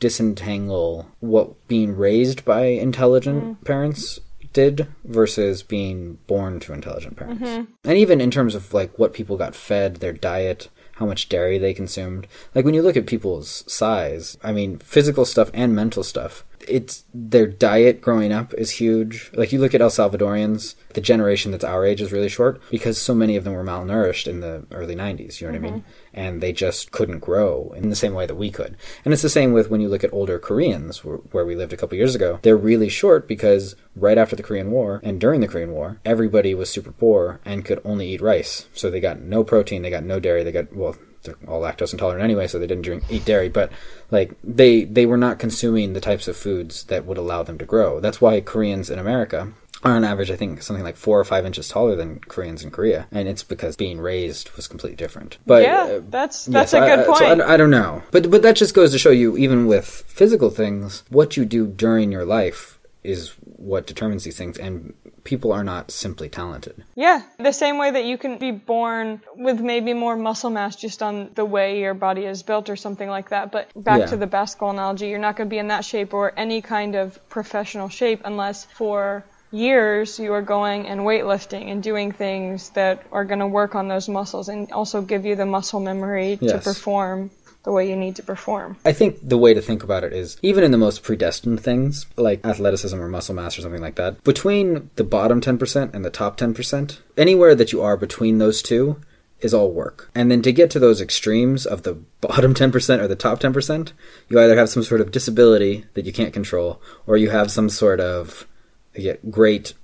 B: disentangle what being raised by intelligent mm. parents did versus being born to intelligent parents. Mm-hmm. And even in terms of like what people got fed, their diet, how much dairy they consumed. Like when you look at people's size, I mean, physical stuff and mental stuff, it's their diet growing up is huge. Like you look at El Salvadorians, the generation that's our age is really short because so many of them were malnourished in the early 90s, you know what mm-hmm. I mean? And they just couldn't grow in the same way that we could. And it's the same with when you look at older Koreans where we lived a couple years ago. They're really short because right after the Korean War and during the Korean War, everybody was super poor and could only eat rice. So they got no protein, they got no dairy, they got well, they're all lactose intolerant anyway, so they didn't drink eat dairy. But like they they were not consuming the types of foods that would allow them to grow. That's why Koreans in America are on average, I think, something like four or five inches taller than Koreans in Korea, and it's because being raised was completely different. But
A: yeah, uh, that's that's a good
B: I,
A: point.
B: So I, I, don't know, but but that just goes to show you, even with physical things, what you do during your life is what determines these things, and people are not simply talented.
A: Yeah, the same way that you can be born with maybe more muscle mass just on the way your body is built or something like that. But back
B: yeah.
A: to the basketball analogy, you're not going to be in that shape or any kind of professional shape unless for years you are going and weightlifting and doing things that are going to work on those muscles and also give you the muscle memory
B: yes.
A: to perform the way you need to perform.
B: I think the way to think about it is even in the most predestined things, like athleticism or muscle mass or something like that, between the bottom 10% and the top 10%, anywhere that you are between those two is all work. And then to get to those extremes of the bottom 10% or the top 10%, you either have some sort of disability that you can't control, or you have some sort of get great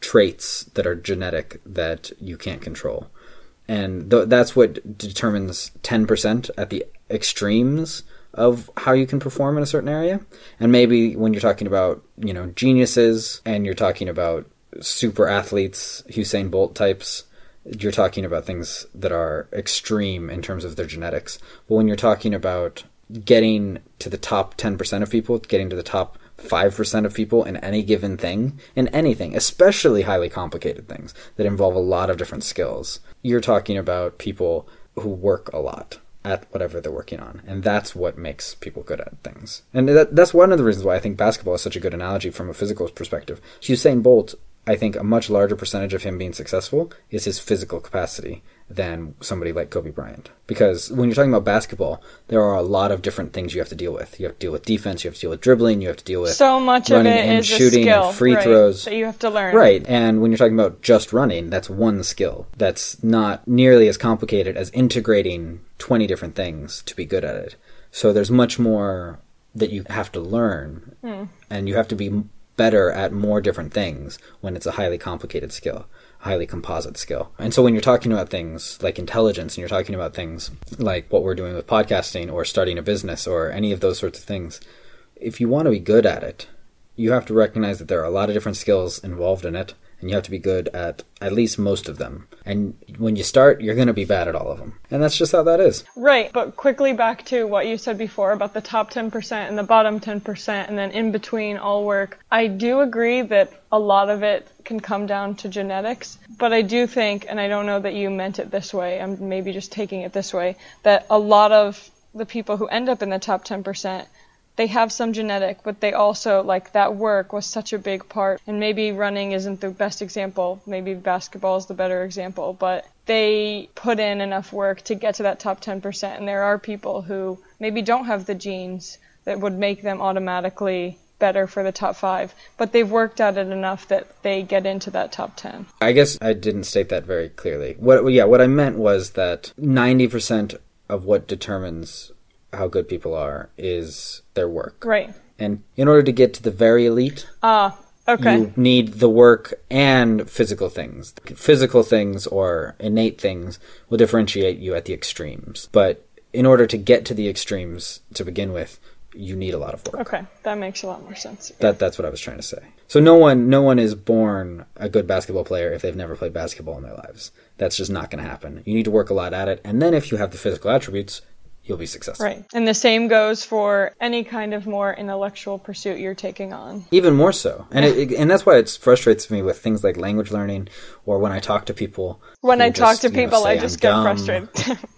B: traits that are genetic that you can't control. And th- that's what determines 10% at the extremes of how you can perform in a certain area. And maybe when you're talking about, you know, geniuses and you're talking about super athletes, Usain Bolt types, you're talking about things that are extreme in terms of their genetics. But when you're talking about getting to the top 10% of people, getting to the top 5% of people in any given thing, in anything, especially highly complicated things that involve a lot of different skills, you're talking about people who work a lot at whatever they're working on. And that's what makes people good at things. And that, that's one of the reasons why I think basketball is such a good analogy from a physical perspective. Usain Bolt I think a much larger percentage of him being successful is his physical capacity than somebody like Kobe Bryant. Because when you're talking about basketball, there are a lot of different things you have to deal with. You have to deal with defense, you have to deal with dribbling, you have to deal with
A: so much
B: running
A: of it
B: and
A: is
B: shooting
A: a skill,
B: and free
A: right,
B: throws
A: that you have to learn.
B: Right. And when you're talking about just running, that's one skill. That's not nearly as complicated as integrating 20 different things to be good at it. So there's much more that you have to learn
A: Hmm.
B: and you have to be better at more different things when it's a highly complicated skill, highly composite skill. And so when you're talking about things like intelligence and you're talking about things like what we're doing with podcasting or starting a business or any of those sorts of things, if you want to be good at it, you have to recognize that there are a lot of different skills involved in it and you have to be good at at least most of them. And when you start, you're going to be bad at all of them. And that's just how that is.
A: Right, but quickly back to what you said before about the top 10% and the bottom 10% and then in between all work. I do agree that a lot of it can come down to genetics, but I do think, and I don't know that you meant it this way, I'm maybe just taking it this way, that a lot of the people who end up in the top 10% they have some genetic, but they also like that work was such a big part. And maybe running isn't the best example. Maybe basketball is the better example, but they put in enough work to get to that top 10%. And there are people who maybe don't have the genes that would make them automatically better for the top five, but they've worked at it enough that they get into that top 10.
B: I guess I didn't state that very clearly. What yeah, what I meant was that 90% of what determines how good people are is their work.
A: Right.
B: And in order to get to the very elite,
A: Ah, okay.
B: you need the work and physical things. Physical things or innate things will differentiate you at the extremes. But in order to get to the extremes to begin with, you need a lot of work.
A: Okay, that makes a lot more sense.
B: That that's what I was trying to say. So no one no one is born a good basketball player if they've never played basketball in their lives. That's just not going to happen. You need to work a lot at it, and then if you have the physical attributes, you'll be successful.
A: Right. And the same goes for any kind of more intellectual pursuit you're taking on.
B: Even more so, and it, and that's why it frustrates me with things like language learning, or when I talk to people.
A: When I talk to
B: you know,
A: people, I just
B: I'm
A: get
B: dumb.
A: frustrated.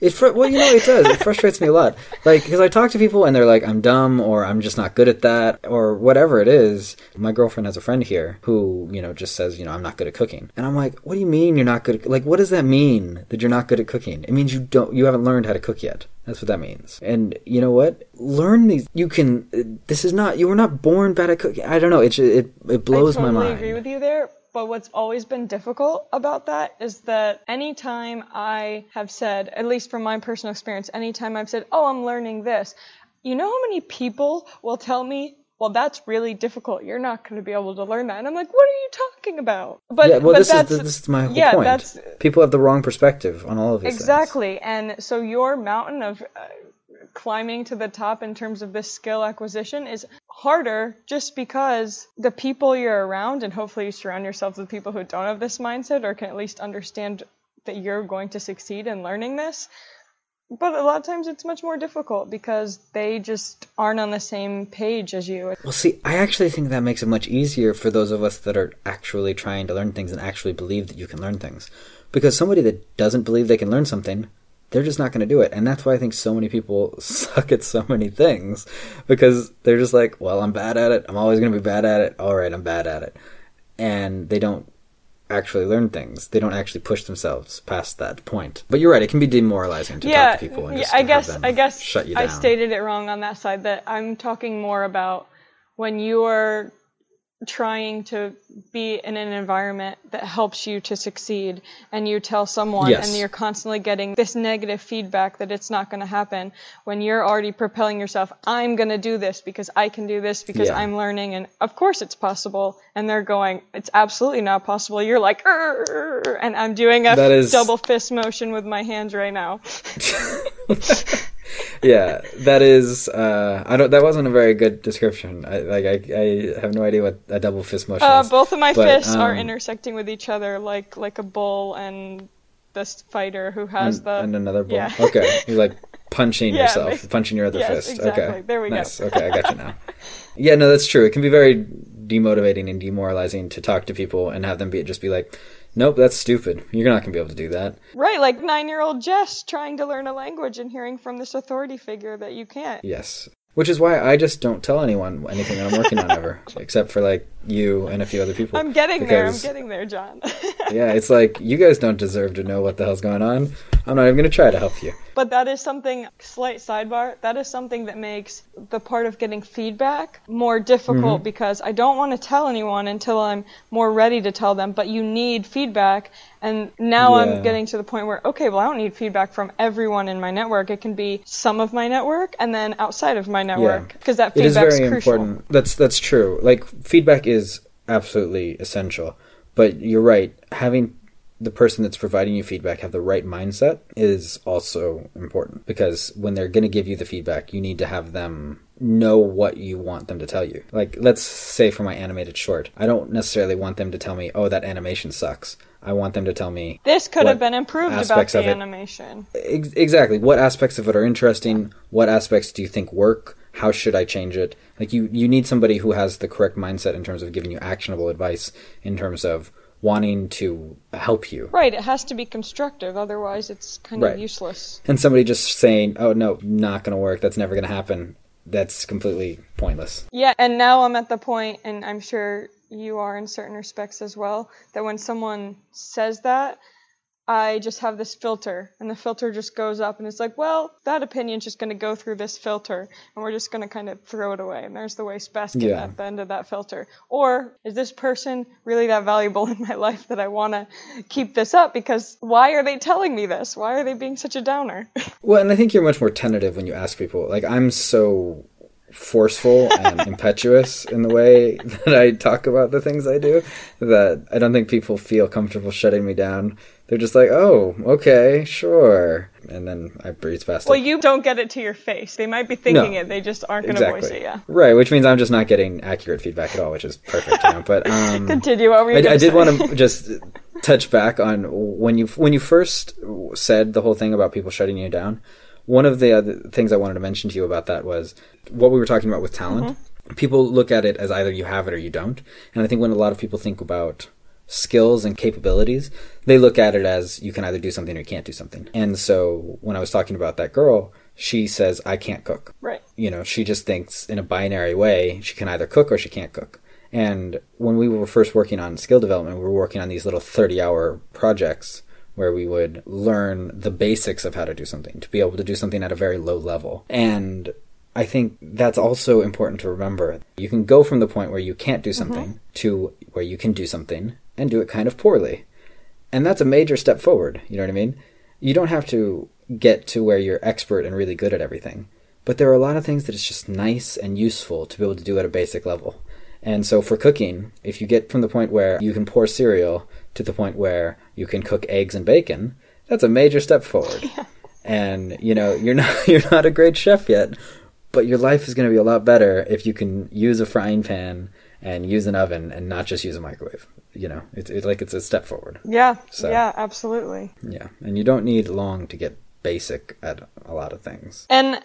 B: It fr- well, you know, it does. It frustrates me a lot. Like, because I talk to people and they're like, "I'm dumb," or "I'm just not good at that," or whatever it is. My girlfriend has a friend here who, you know, just says, "You know, I'm not good at cooking," and I'm like, "What do you mean you're not good? At, like, what does that mean that you're not good at cooking? It means you don't, you haven't learned how to cook yet. That's what that means. And you know what? Learn these. You can. This is not. You were not born bad at cooking. I don't know. It it it blows
A: I totally
B: my mind.
A: agree with you there. But what's always been difficult about that is that anytime I have said, at least from my personal experience, anytime I've said, oh, I'm learning this, you know how many people will tell me, well, that's really difficult. You're not going to be able to learn that. And I'm like, what are you talking about? But,
B: yeah, well,
A: but
B: this is
A: that's,
B: this is my whole
A: yeah,
B: point.
A: that's
B: People have the wrong perspective on all of these things.
A: Exactly. And so your mountain of uh, climbing to the top in terms of this skill acquisition is harder just because the people you're around, and hopefully you surround yourself with people who don't have this mindset or can at least understand that you're going to succeed in learning this. But a lot of times it's much more difficult because they just aren't on the same page as you.
B: Well, see, I actually think that makes it much easier for those of us that are actually trying to learn things and actually believe that you can learn things. Because somebody that doesn't believe they can learn something, they're just not going to do it. And that's why I think so many people suck at so many things. Because they're just like, well, I'm bad at it. I'm always going to be bad at it. All right, I'm bad at it. And they don't actually learn things. They don't actually push themselves past that point. But you're right; it can be demoralizing to
A: yeah,
B: talk to people. And
A: yeah,
B: just
A: I guess I guess I stated it wrong on that side. That I'm talking more about when you are trying to be in an environment that helps you to succeed and you tell someone
B: Yes.
A: and you're constantly getting this negative feedback that it's not going to happen when you're already propelling yourself i'm going to do this because i can do this because
B: Yeah.
A: i'm learning and of course it's possible and they're going it's absolutely not possible you're like and i'm doing a
B: is-
A: double fist motion with my hands right now
B: yeah, that is. Uh, I don't. That wasn't a very good description. I like. I, I have no idea what a double fist motion
A: Uh,
B: is.
A: both of my
B: But,
A: fists are
B: um,
A: intersecting with each other, like like a bull and this fighter who has
B: and,
A: the
B: and another ball.
A: yeah.
B: Okay, you're like punching
A: Yeah,
B: yourself, punching your other
A: Yes,
B: fist.
A: exactly.
B: Okay,
A: There we go.
B: nice. Okay, I got you now. Yeah, no, that's true. It can be very demotivating and demoralizing to talk to people and have them be just be like, "Nope, that's stupid. You're not gonna be able to do that."
A: right, like nine year old Jess trying to learn a language and hearing from this authority figure that you can't.
B: Yes. Which is why I just don't tell anyone anything that I'm working on ever, except for like you and a few other people.
A: I'm getting there. I'm getting there, John.
B: yeah, it's like you guys don't deserve to know what the hell's going on. I'm not even gonna try to help you.
A: But that is something, slight sidebar, that is something that makes the part of getting feedback more difficult mm-hmm. because I don't want to tell anyone until I'm more ready to tell them, but you need feedback. And now
B: Yeah.
A: I'm getting to the point where, okay, well, I don't need feedback from everyone in my network. It can be some of my network and then outside of my network because that
B: It is very
A: crucial.
B: important. That's that's true. Like feedback is absolutely essential. But you're right. Having the person that's providing you feedback have the right mindset is also important because when they're going to give you the feedback, you need to have them know what you want them to tell you. Like let's say for my animated short, I don't necessarily want them to tell me, "Oh, that animation sucks." I want them to tell me
A: This could have been improved about the animation.
B: Ex- exactly what aspects of it are interesting what aspects do you think work how should i change it like you you need somebody who has the correct mindset in terms of giving you actionable advice in terms of wanting to help you
A: Right, it has to be constructive, otherwise it's kind
B: Right.
A: of useless.
B: and somebody just saying oh no not going to work that's never going to happen that's completely pointless
A: Yeah, and now I'm at the point, and I'm sure you are in certain respects as well, that when someone says that, I just have this filter, and the filter just goes up, and it's like, well, that opinion's just going to go through this filter, and we're just going to kind of throw it away, and there's the waste basket
B: Yeah.
A: at the end of that filter. Or is this person really that valuable in my life that I want to keep this up? Because why are they telling me this? Why are they being such a downer?
B: well and i think you're much more tentative when you ask people like i'm so forceful and impetuous in the way that I talk about the things I do that I don't think people feel comfortable shutting me down. They're just like, "Oh, okay, sure," and then I breeze past
A: well,
B: it.
A: you don't get it to your face. They might be thinking
B: No.
A: it, they just aren't going to
B: exactly
A: voice it, yeah.
B: right, which means I'm just not getting accurate feedback at all, which is perfect. You know? But um,
A: Continue. What were you
B: I, I did want to just touch back on when you when you first said the whole thing about people shutting you down. One of the other things I wanted to mention to you about that was what we were talking about with talent. People look at it as either you have it or you don't, and I think when a lot of people think about skills and capabilities, they look at it as you can either do something or you can't do something. And so when I was talking about that girl, she says I can't cook
A: Right.
B: you know, she just thinks in a binary way she can either cook or she can't cook. And when we were first working on skill development, we were working on these little 30 hour projects where we would learn the basics of how to do something, to be able to do something at a very low level. And I think that's also important to remember. You can go from the point where you can't do mm-hmm. something to where you can do something and do it kind of poorly. And that's a major step forward. You know what I mean? You don't have to get to where you're expert and really good at everything. But there are a lot of things that it's just nice and useful to be able to do at a basic level. And so for cooking, if you get from the point where you can pour cereal to the point where you can cook eggs and bacon, that's a major step forward. And you know, you're not you're not a great chef yet, but your life is going to be a lot better if you can use a frying pan and use an oven and not just use a microwave. You know, it's it's like it's a step forward.
A: Yeah.
B: So-
A: Yeah, absolutely.
B: Yeah, and you don't need long to get basic at a lot of things.
A: And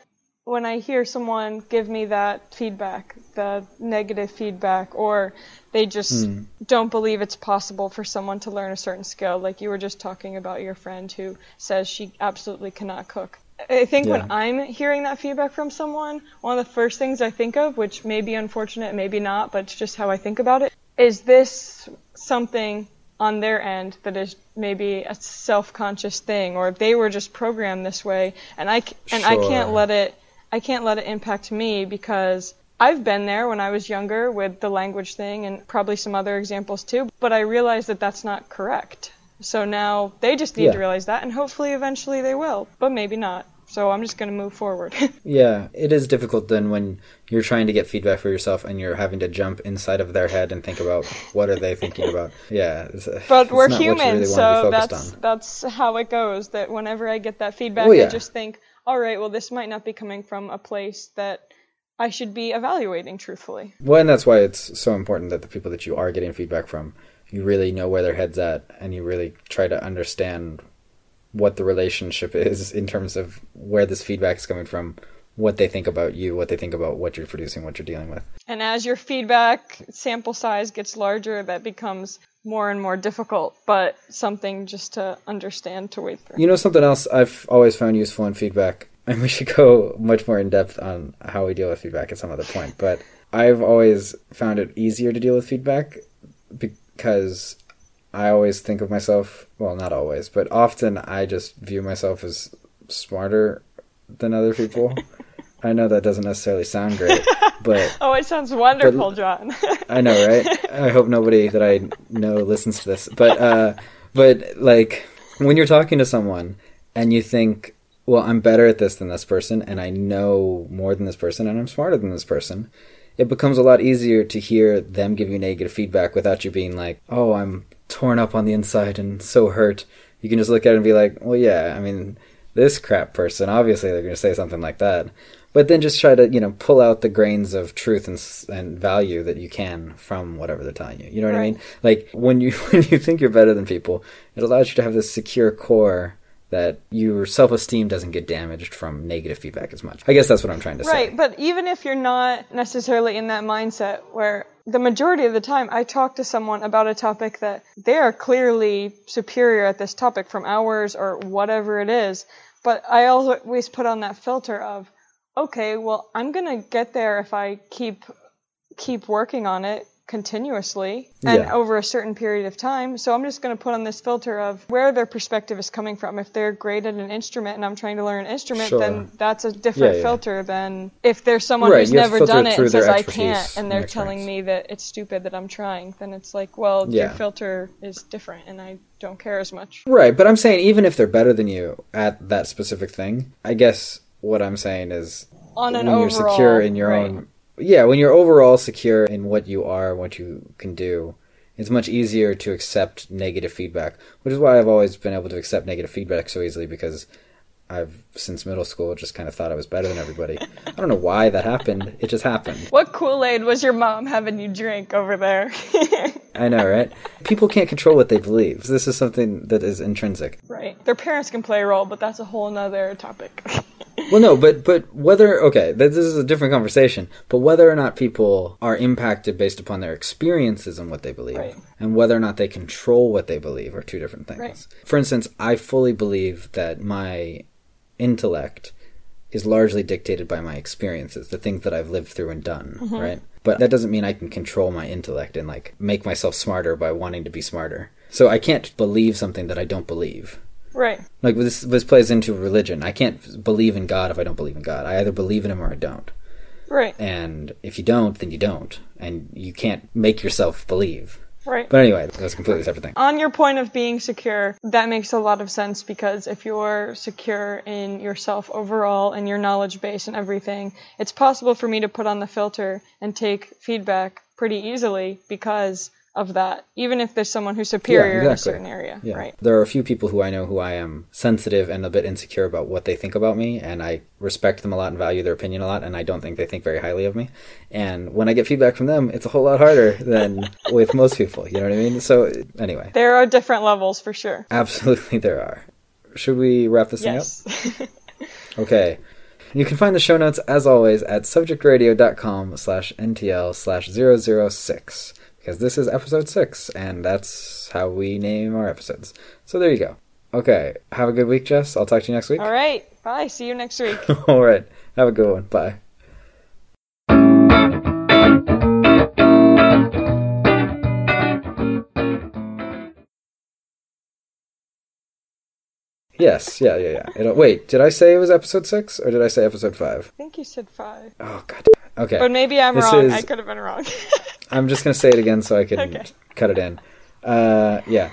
A: when I hear someone give me that feedback, the negative feedback, or they just
B: Hmm.
A: don't believe it's possible for someone to learn a certain skill, like you were just talking about your friend who says she absolutely cannot cook. I think when I'm hearing that feedback from someone, one of the first things I think of, which may be unfortunate, maybe not, but it's just how I think about it, is this something on their end that is maybe a self-conscious thing or they were just programmed this way and I and I can't let it I can't let it impact me because I've been there when I was younger with the language thing and probably some other examples too, but I realized that that's not correct. So now they just need
B: Yeah.
A: to realize that and hopefully eventually they will, but maybe not. So I'm just going to move forward.
B: Yeah, it is difficult then when you're trying to get feedback for yourself and you're having to jump inside of their head and think about what are they thinking about. Yeah, it's, uh,
A: But
B: it's
A: we're
B: not what you
A: human,
B: really
A: so
B: want to be
A: that's
B: on.
A: that's how it goes. That whenever I get that feedback, oh,
B: Well, yeah.
A: I just think, all right, well, this might not be coming from a place that I should be evaluating truthfully.
B: Well, and that's why it's so important that the people that you are getting feedback from, you really know where their head's at, and you really try to understand what the relationship is in terms of where this feedback is coming from, what they think about you, what they think about what you're producing, what you're dealing with.
A: And as your feedback sample size gets larger, that becomes more and more difficult, but something just to understand to wait through.
B: You know something else I've always found useful in feedback, and we should go much more in depth on how we deal with feedback at some other point. But I've always found it easier to deal with feedback because I always think of myself, well, not always, but often I just view myself as smarter than other people. I know that doesn't necessarily sound great, but
A: Oh, it sounds wonderful, John.
B: I know, right? I hope nobody that I know listens to this. But uh but like when you're talking to someone and you think, well, I'm better at this than this person and I know more than this person and I'm smarter than this person, it becomes a lot easier to hear them give you negative feedback without you being like, "Oh, I'm torn up on the inside and so hurt." You can just look at it and be like, "Well, yeah, I mean, this crap person, obviously they're going to say something like that." but then just try to you know pull out the grains of truth and, and value that you can from whatever they're telling you you know what i mean like when you when you think you're better than people it allows you to have this secure core that your self-esteem doesn't get damaged from negative feedback as much. I guess that's what i'm trying to
A: Right,
B: say.
A: Right, but even if you're not necessarily in that mindset where the majority of the time I talk to someone about a topic that they are clearly superior at this topic from hours or whatever it is, but I always put on that filter of, okay, well, I'm going to get there if I keep keep working on it continuously and
B: Yeah.
A: over a certain period of time. So I'm just going to put on this filter of where their perspective is coming from. If they're great at an instrument and I'm trying to learn an instrument,
B: Sure.
A: then that's a different
B: Yeah, yeah.
A: filter than if there's someone
B: Right,
A: who's
B: you
A: never done
B: it
A: it and says I can't and they're telling
B: experience.
A: me that it's stupid that I'm trying, then it's like, well, your filter is different and I don't care as much.
B: right but i'm saying even if they're better than you at that specific thing i guess what i'm saying is
A: On an
B: when you're
A: overall,
B: secure in your
A: right.
B: own yeah when you're overall secure in what you are what you can do it's much easier to accept negative feedback which is why i've always been able to accept negative feedback so easily because i've since middle school just kind of thought i was better than everybody i don't know why that happened it just happened
A: What Kool-Aid was your mom having you drink over there?
B: i know right people can't control what they believe this is something that is intrinsic
A: right. Their parents can play a role, but that's a whole nother topic.
B: Well, no, but but whether okay, this is a different conversation. But whether or not people are impacted based upon their experiences and what they believe,
A: Right.
B: and whether or not they control what they believe, are two different things.
A: Right.
B: For instance, I fully believe that my intellect is largely dictated by my experiences, the things that I've lived through and done,
A: Mm-hmm.
B: right? But that doesn't mean I can control my intellect and like make myself smarter by wanting to be smarter. So I can't believe something that I don't believe.
A: right.
B: Like this, this plays into religion. I can't believe in God if I don't believe in God. I either believe in Him or I don't.
A: Right.
B: And if you don't, then you don't, and you can't make yourself believe.
A: Right.
B: But anyway, that's a completely separate thing.
A: on your point of being secure, that makes a lot of sense because if you're secure in yourself overall and your knowledge base and everything, it's possible for me to put on the filter and take feedback pretty easily because of that, even if there's someone who's superior in a certain area.
B: Yeah.
A: Right.
B: There are a few people who I know who I am sensitive and a bit insecure about what they think about me, and I respect them a lot and value their opinion a lot, and I don't think they think very highly of me. And when I get feedback from them, it's a whole lot harder than with most people. You know what I mean? So anyway,
A: There are different levels for sure.
B: absolutely there are. Should we wrap this thing up? Okay. You can find the show notes, as always, at subjectradio.com slash ntl slash 006, because this is episode 6, and that's how we name our episodes. So there you go. Okay. Have a good week, Jess. I'll talk to you next week.
A: All right. Bye. See you next week.
B: All right. Have a good one. Bye. Yes, yeah, yeah, yeah. It'll, wait, did I say it was episode six or did I say episode five?
A: I think you said five.
B: Oh god. Okay.
A: But maybe I'm
B: This
A: wrong.
B: is-
A: I could have been wrong.
B: I'm just gonna say it again so I can
A: Okay.
B: cut it in. Uh, yeah.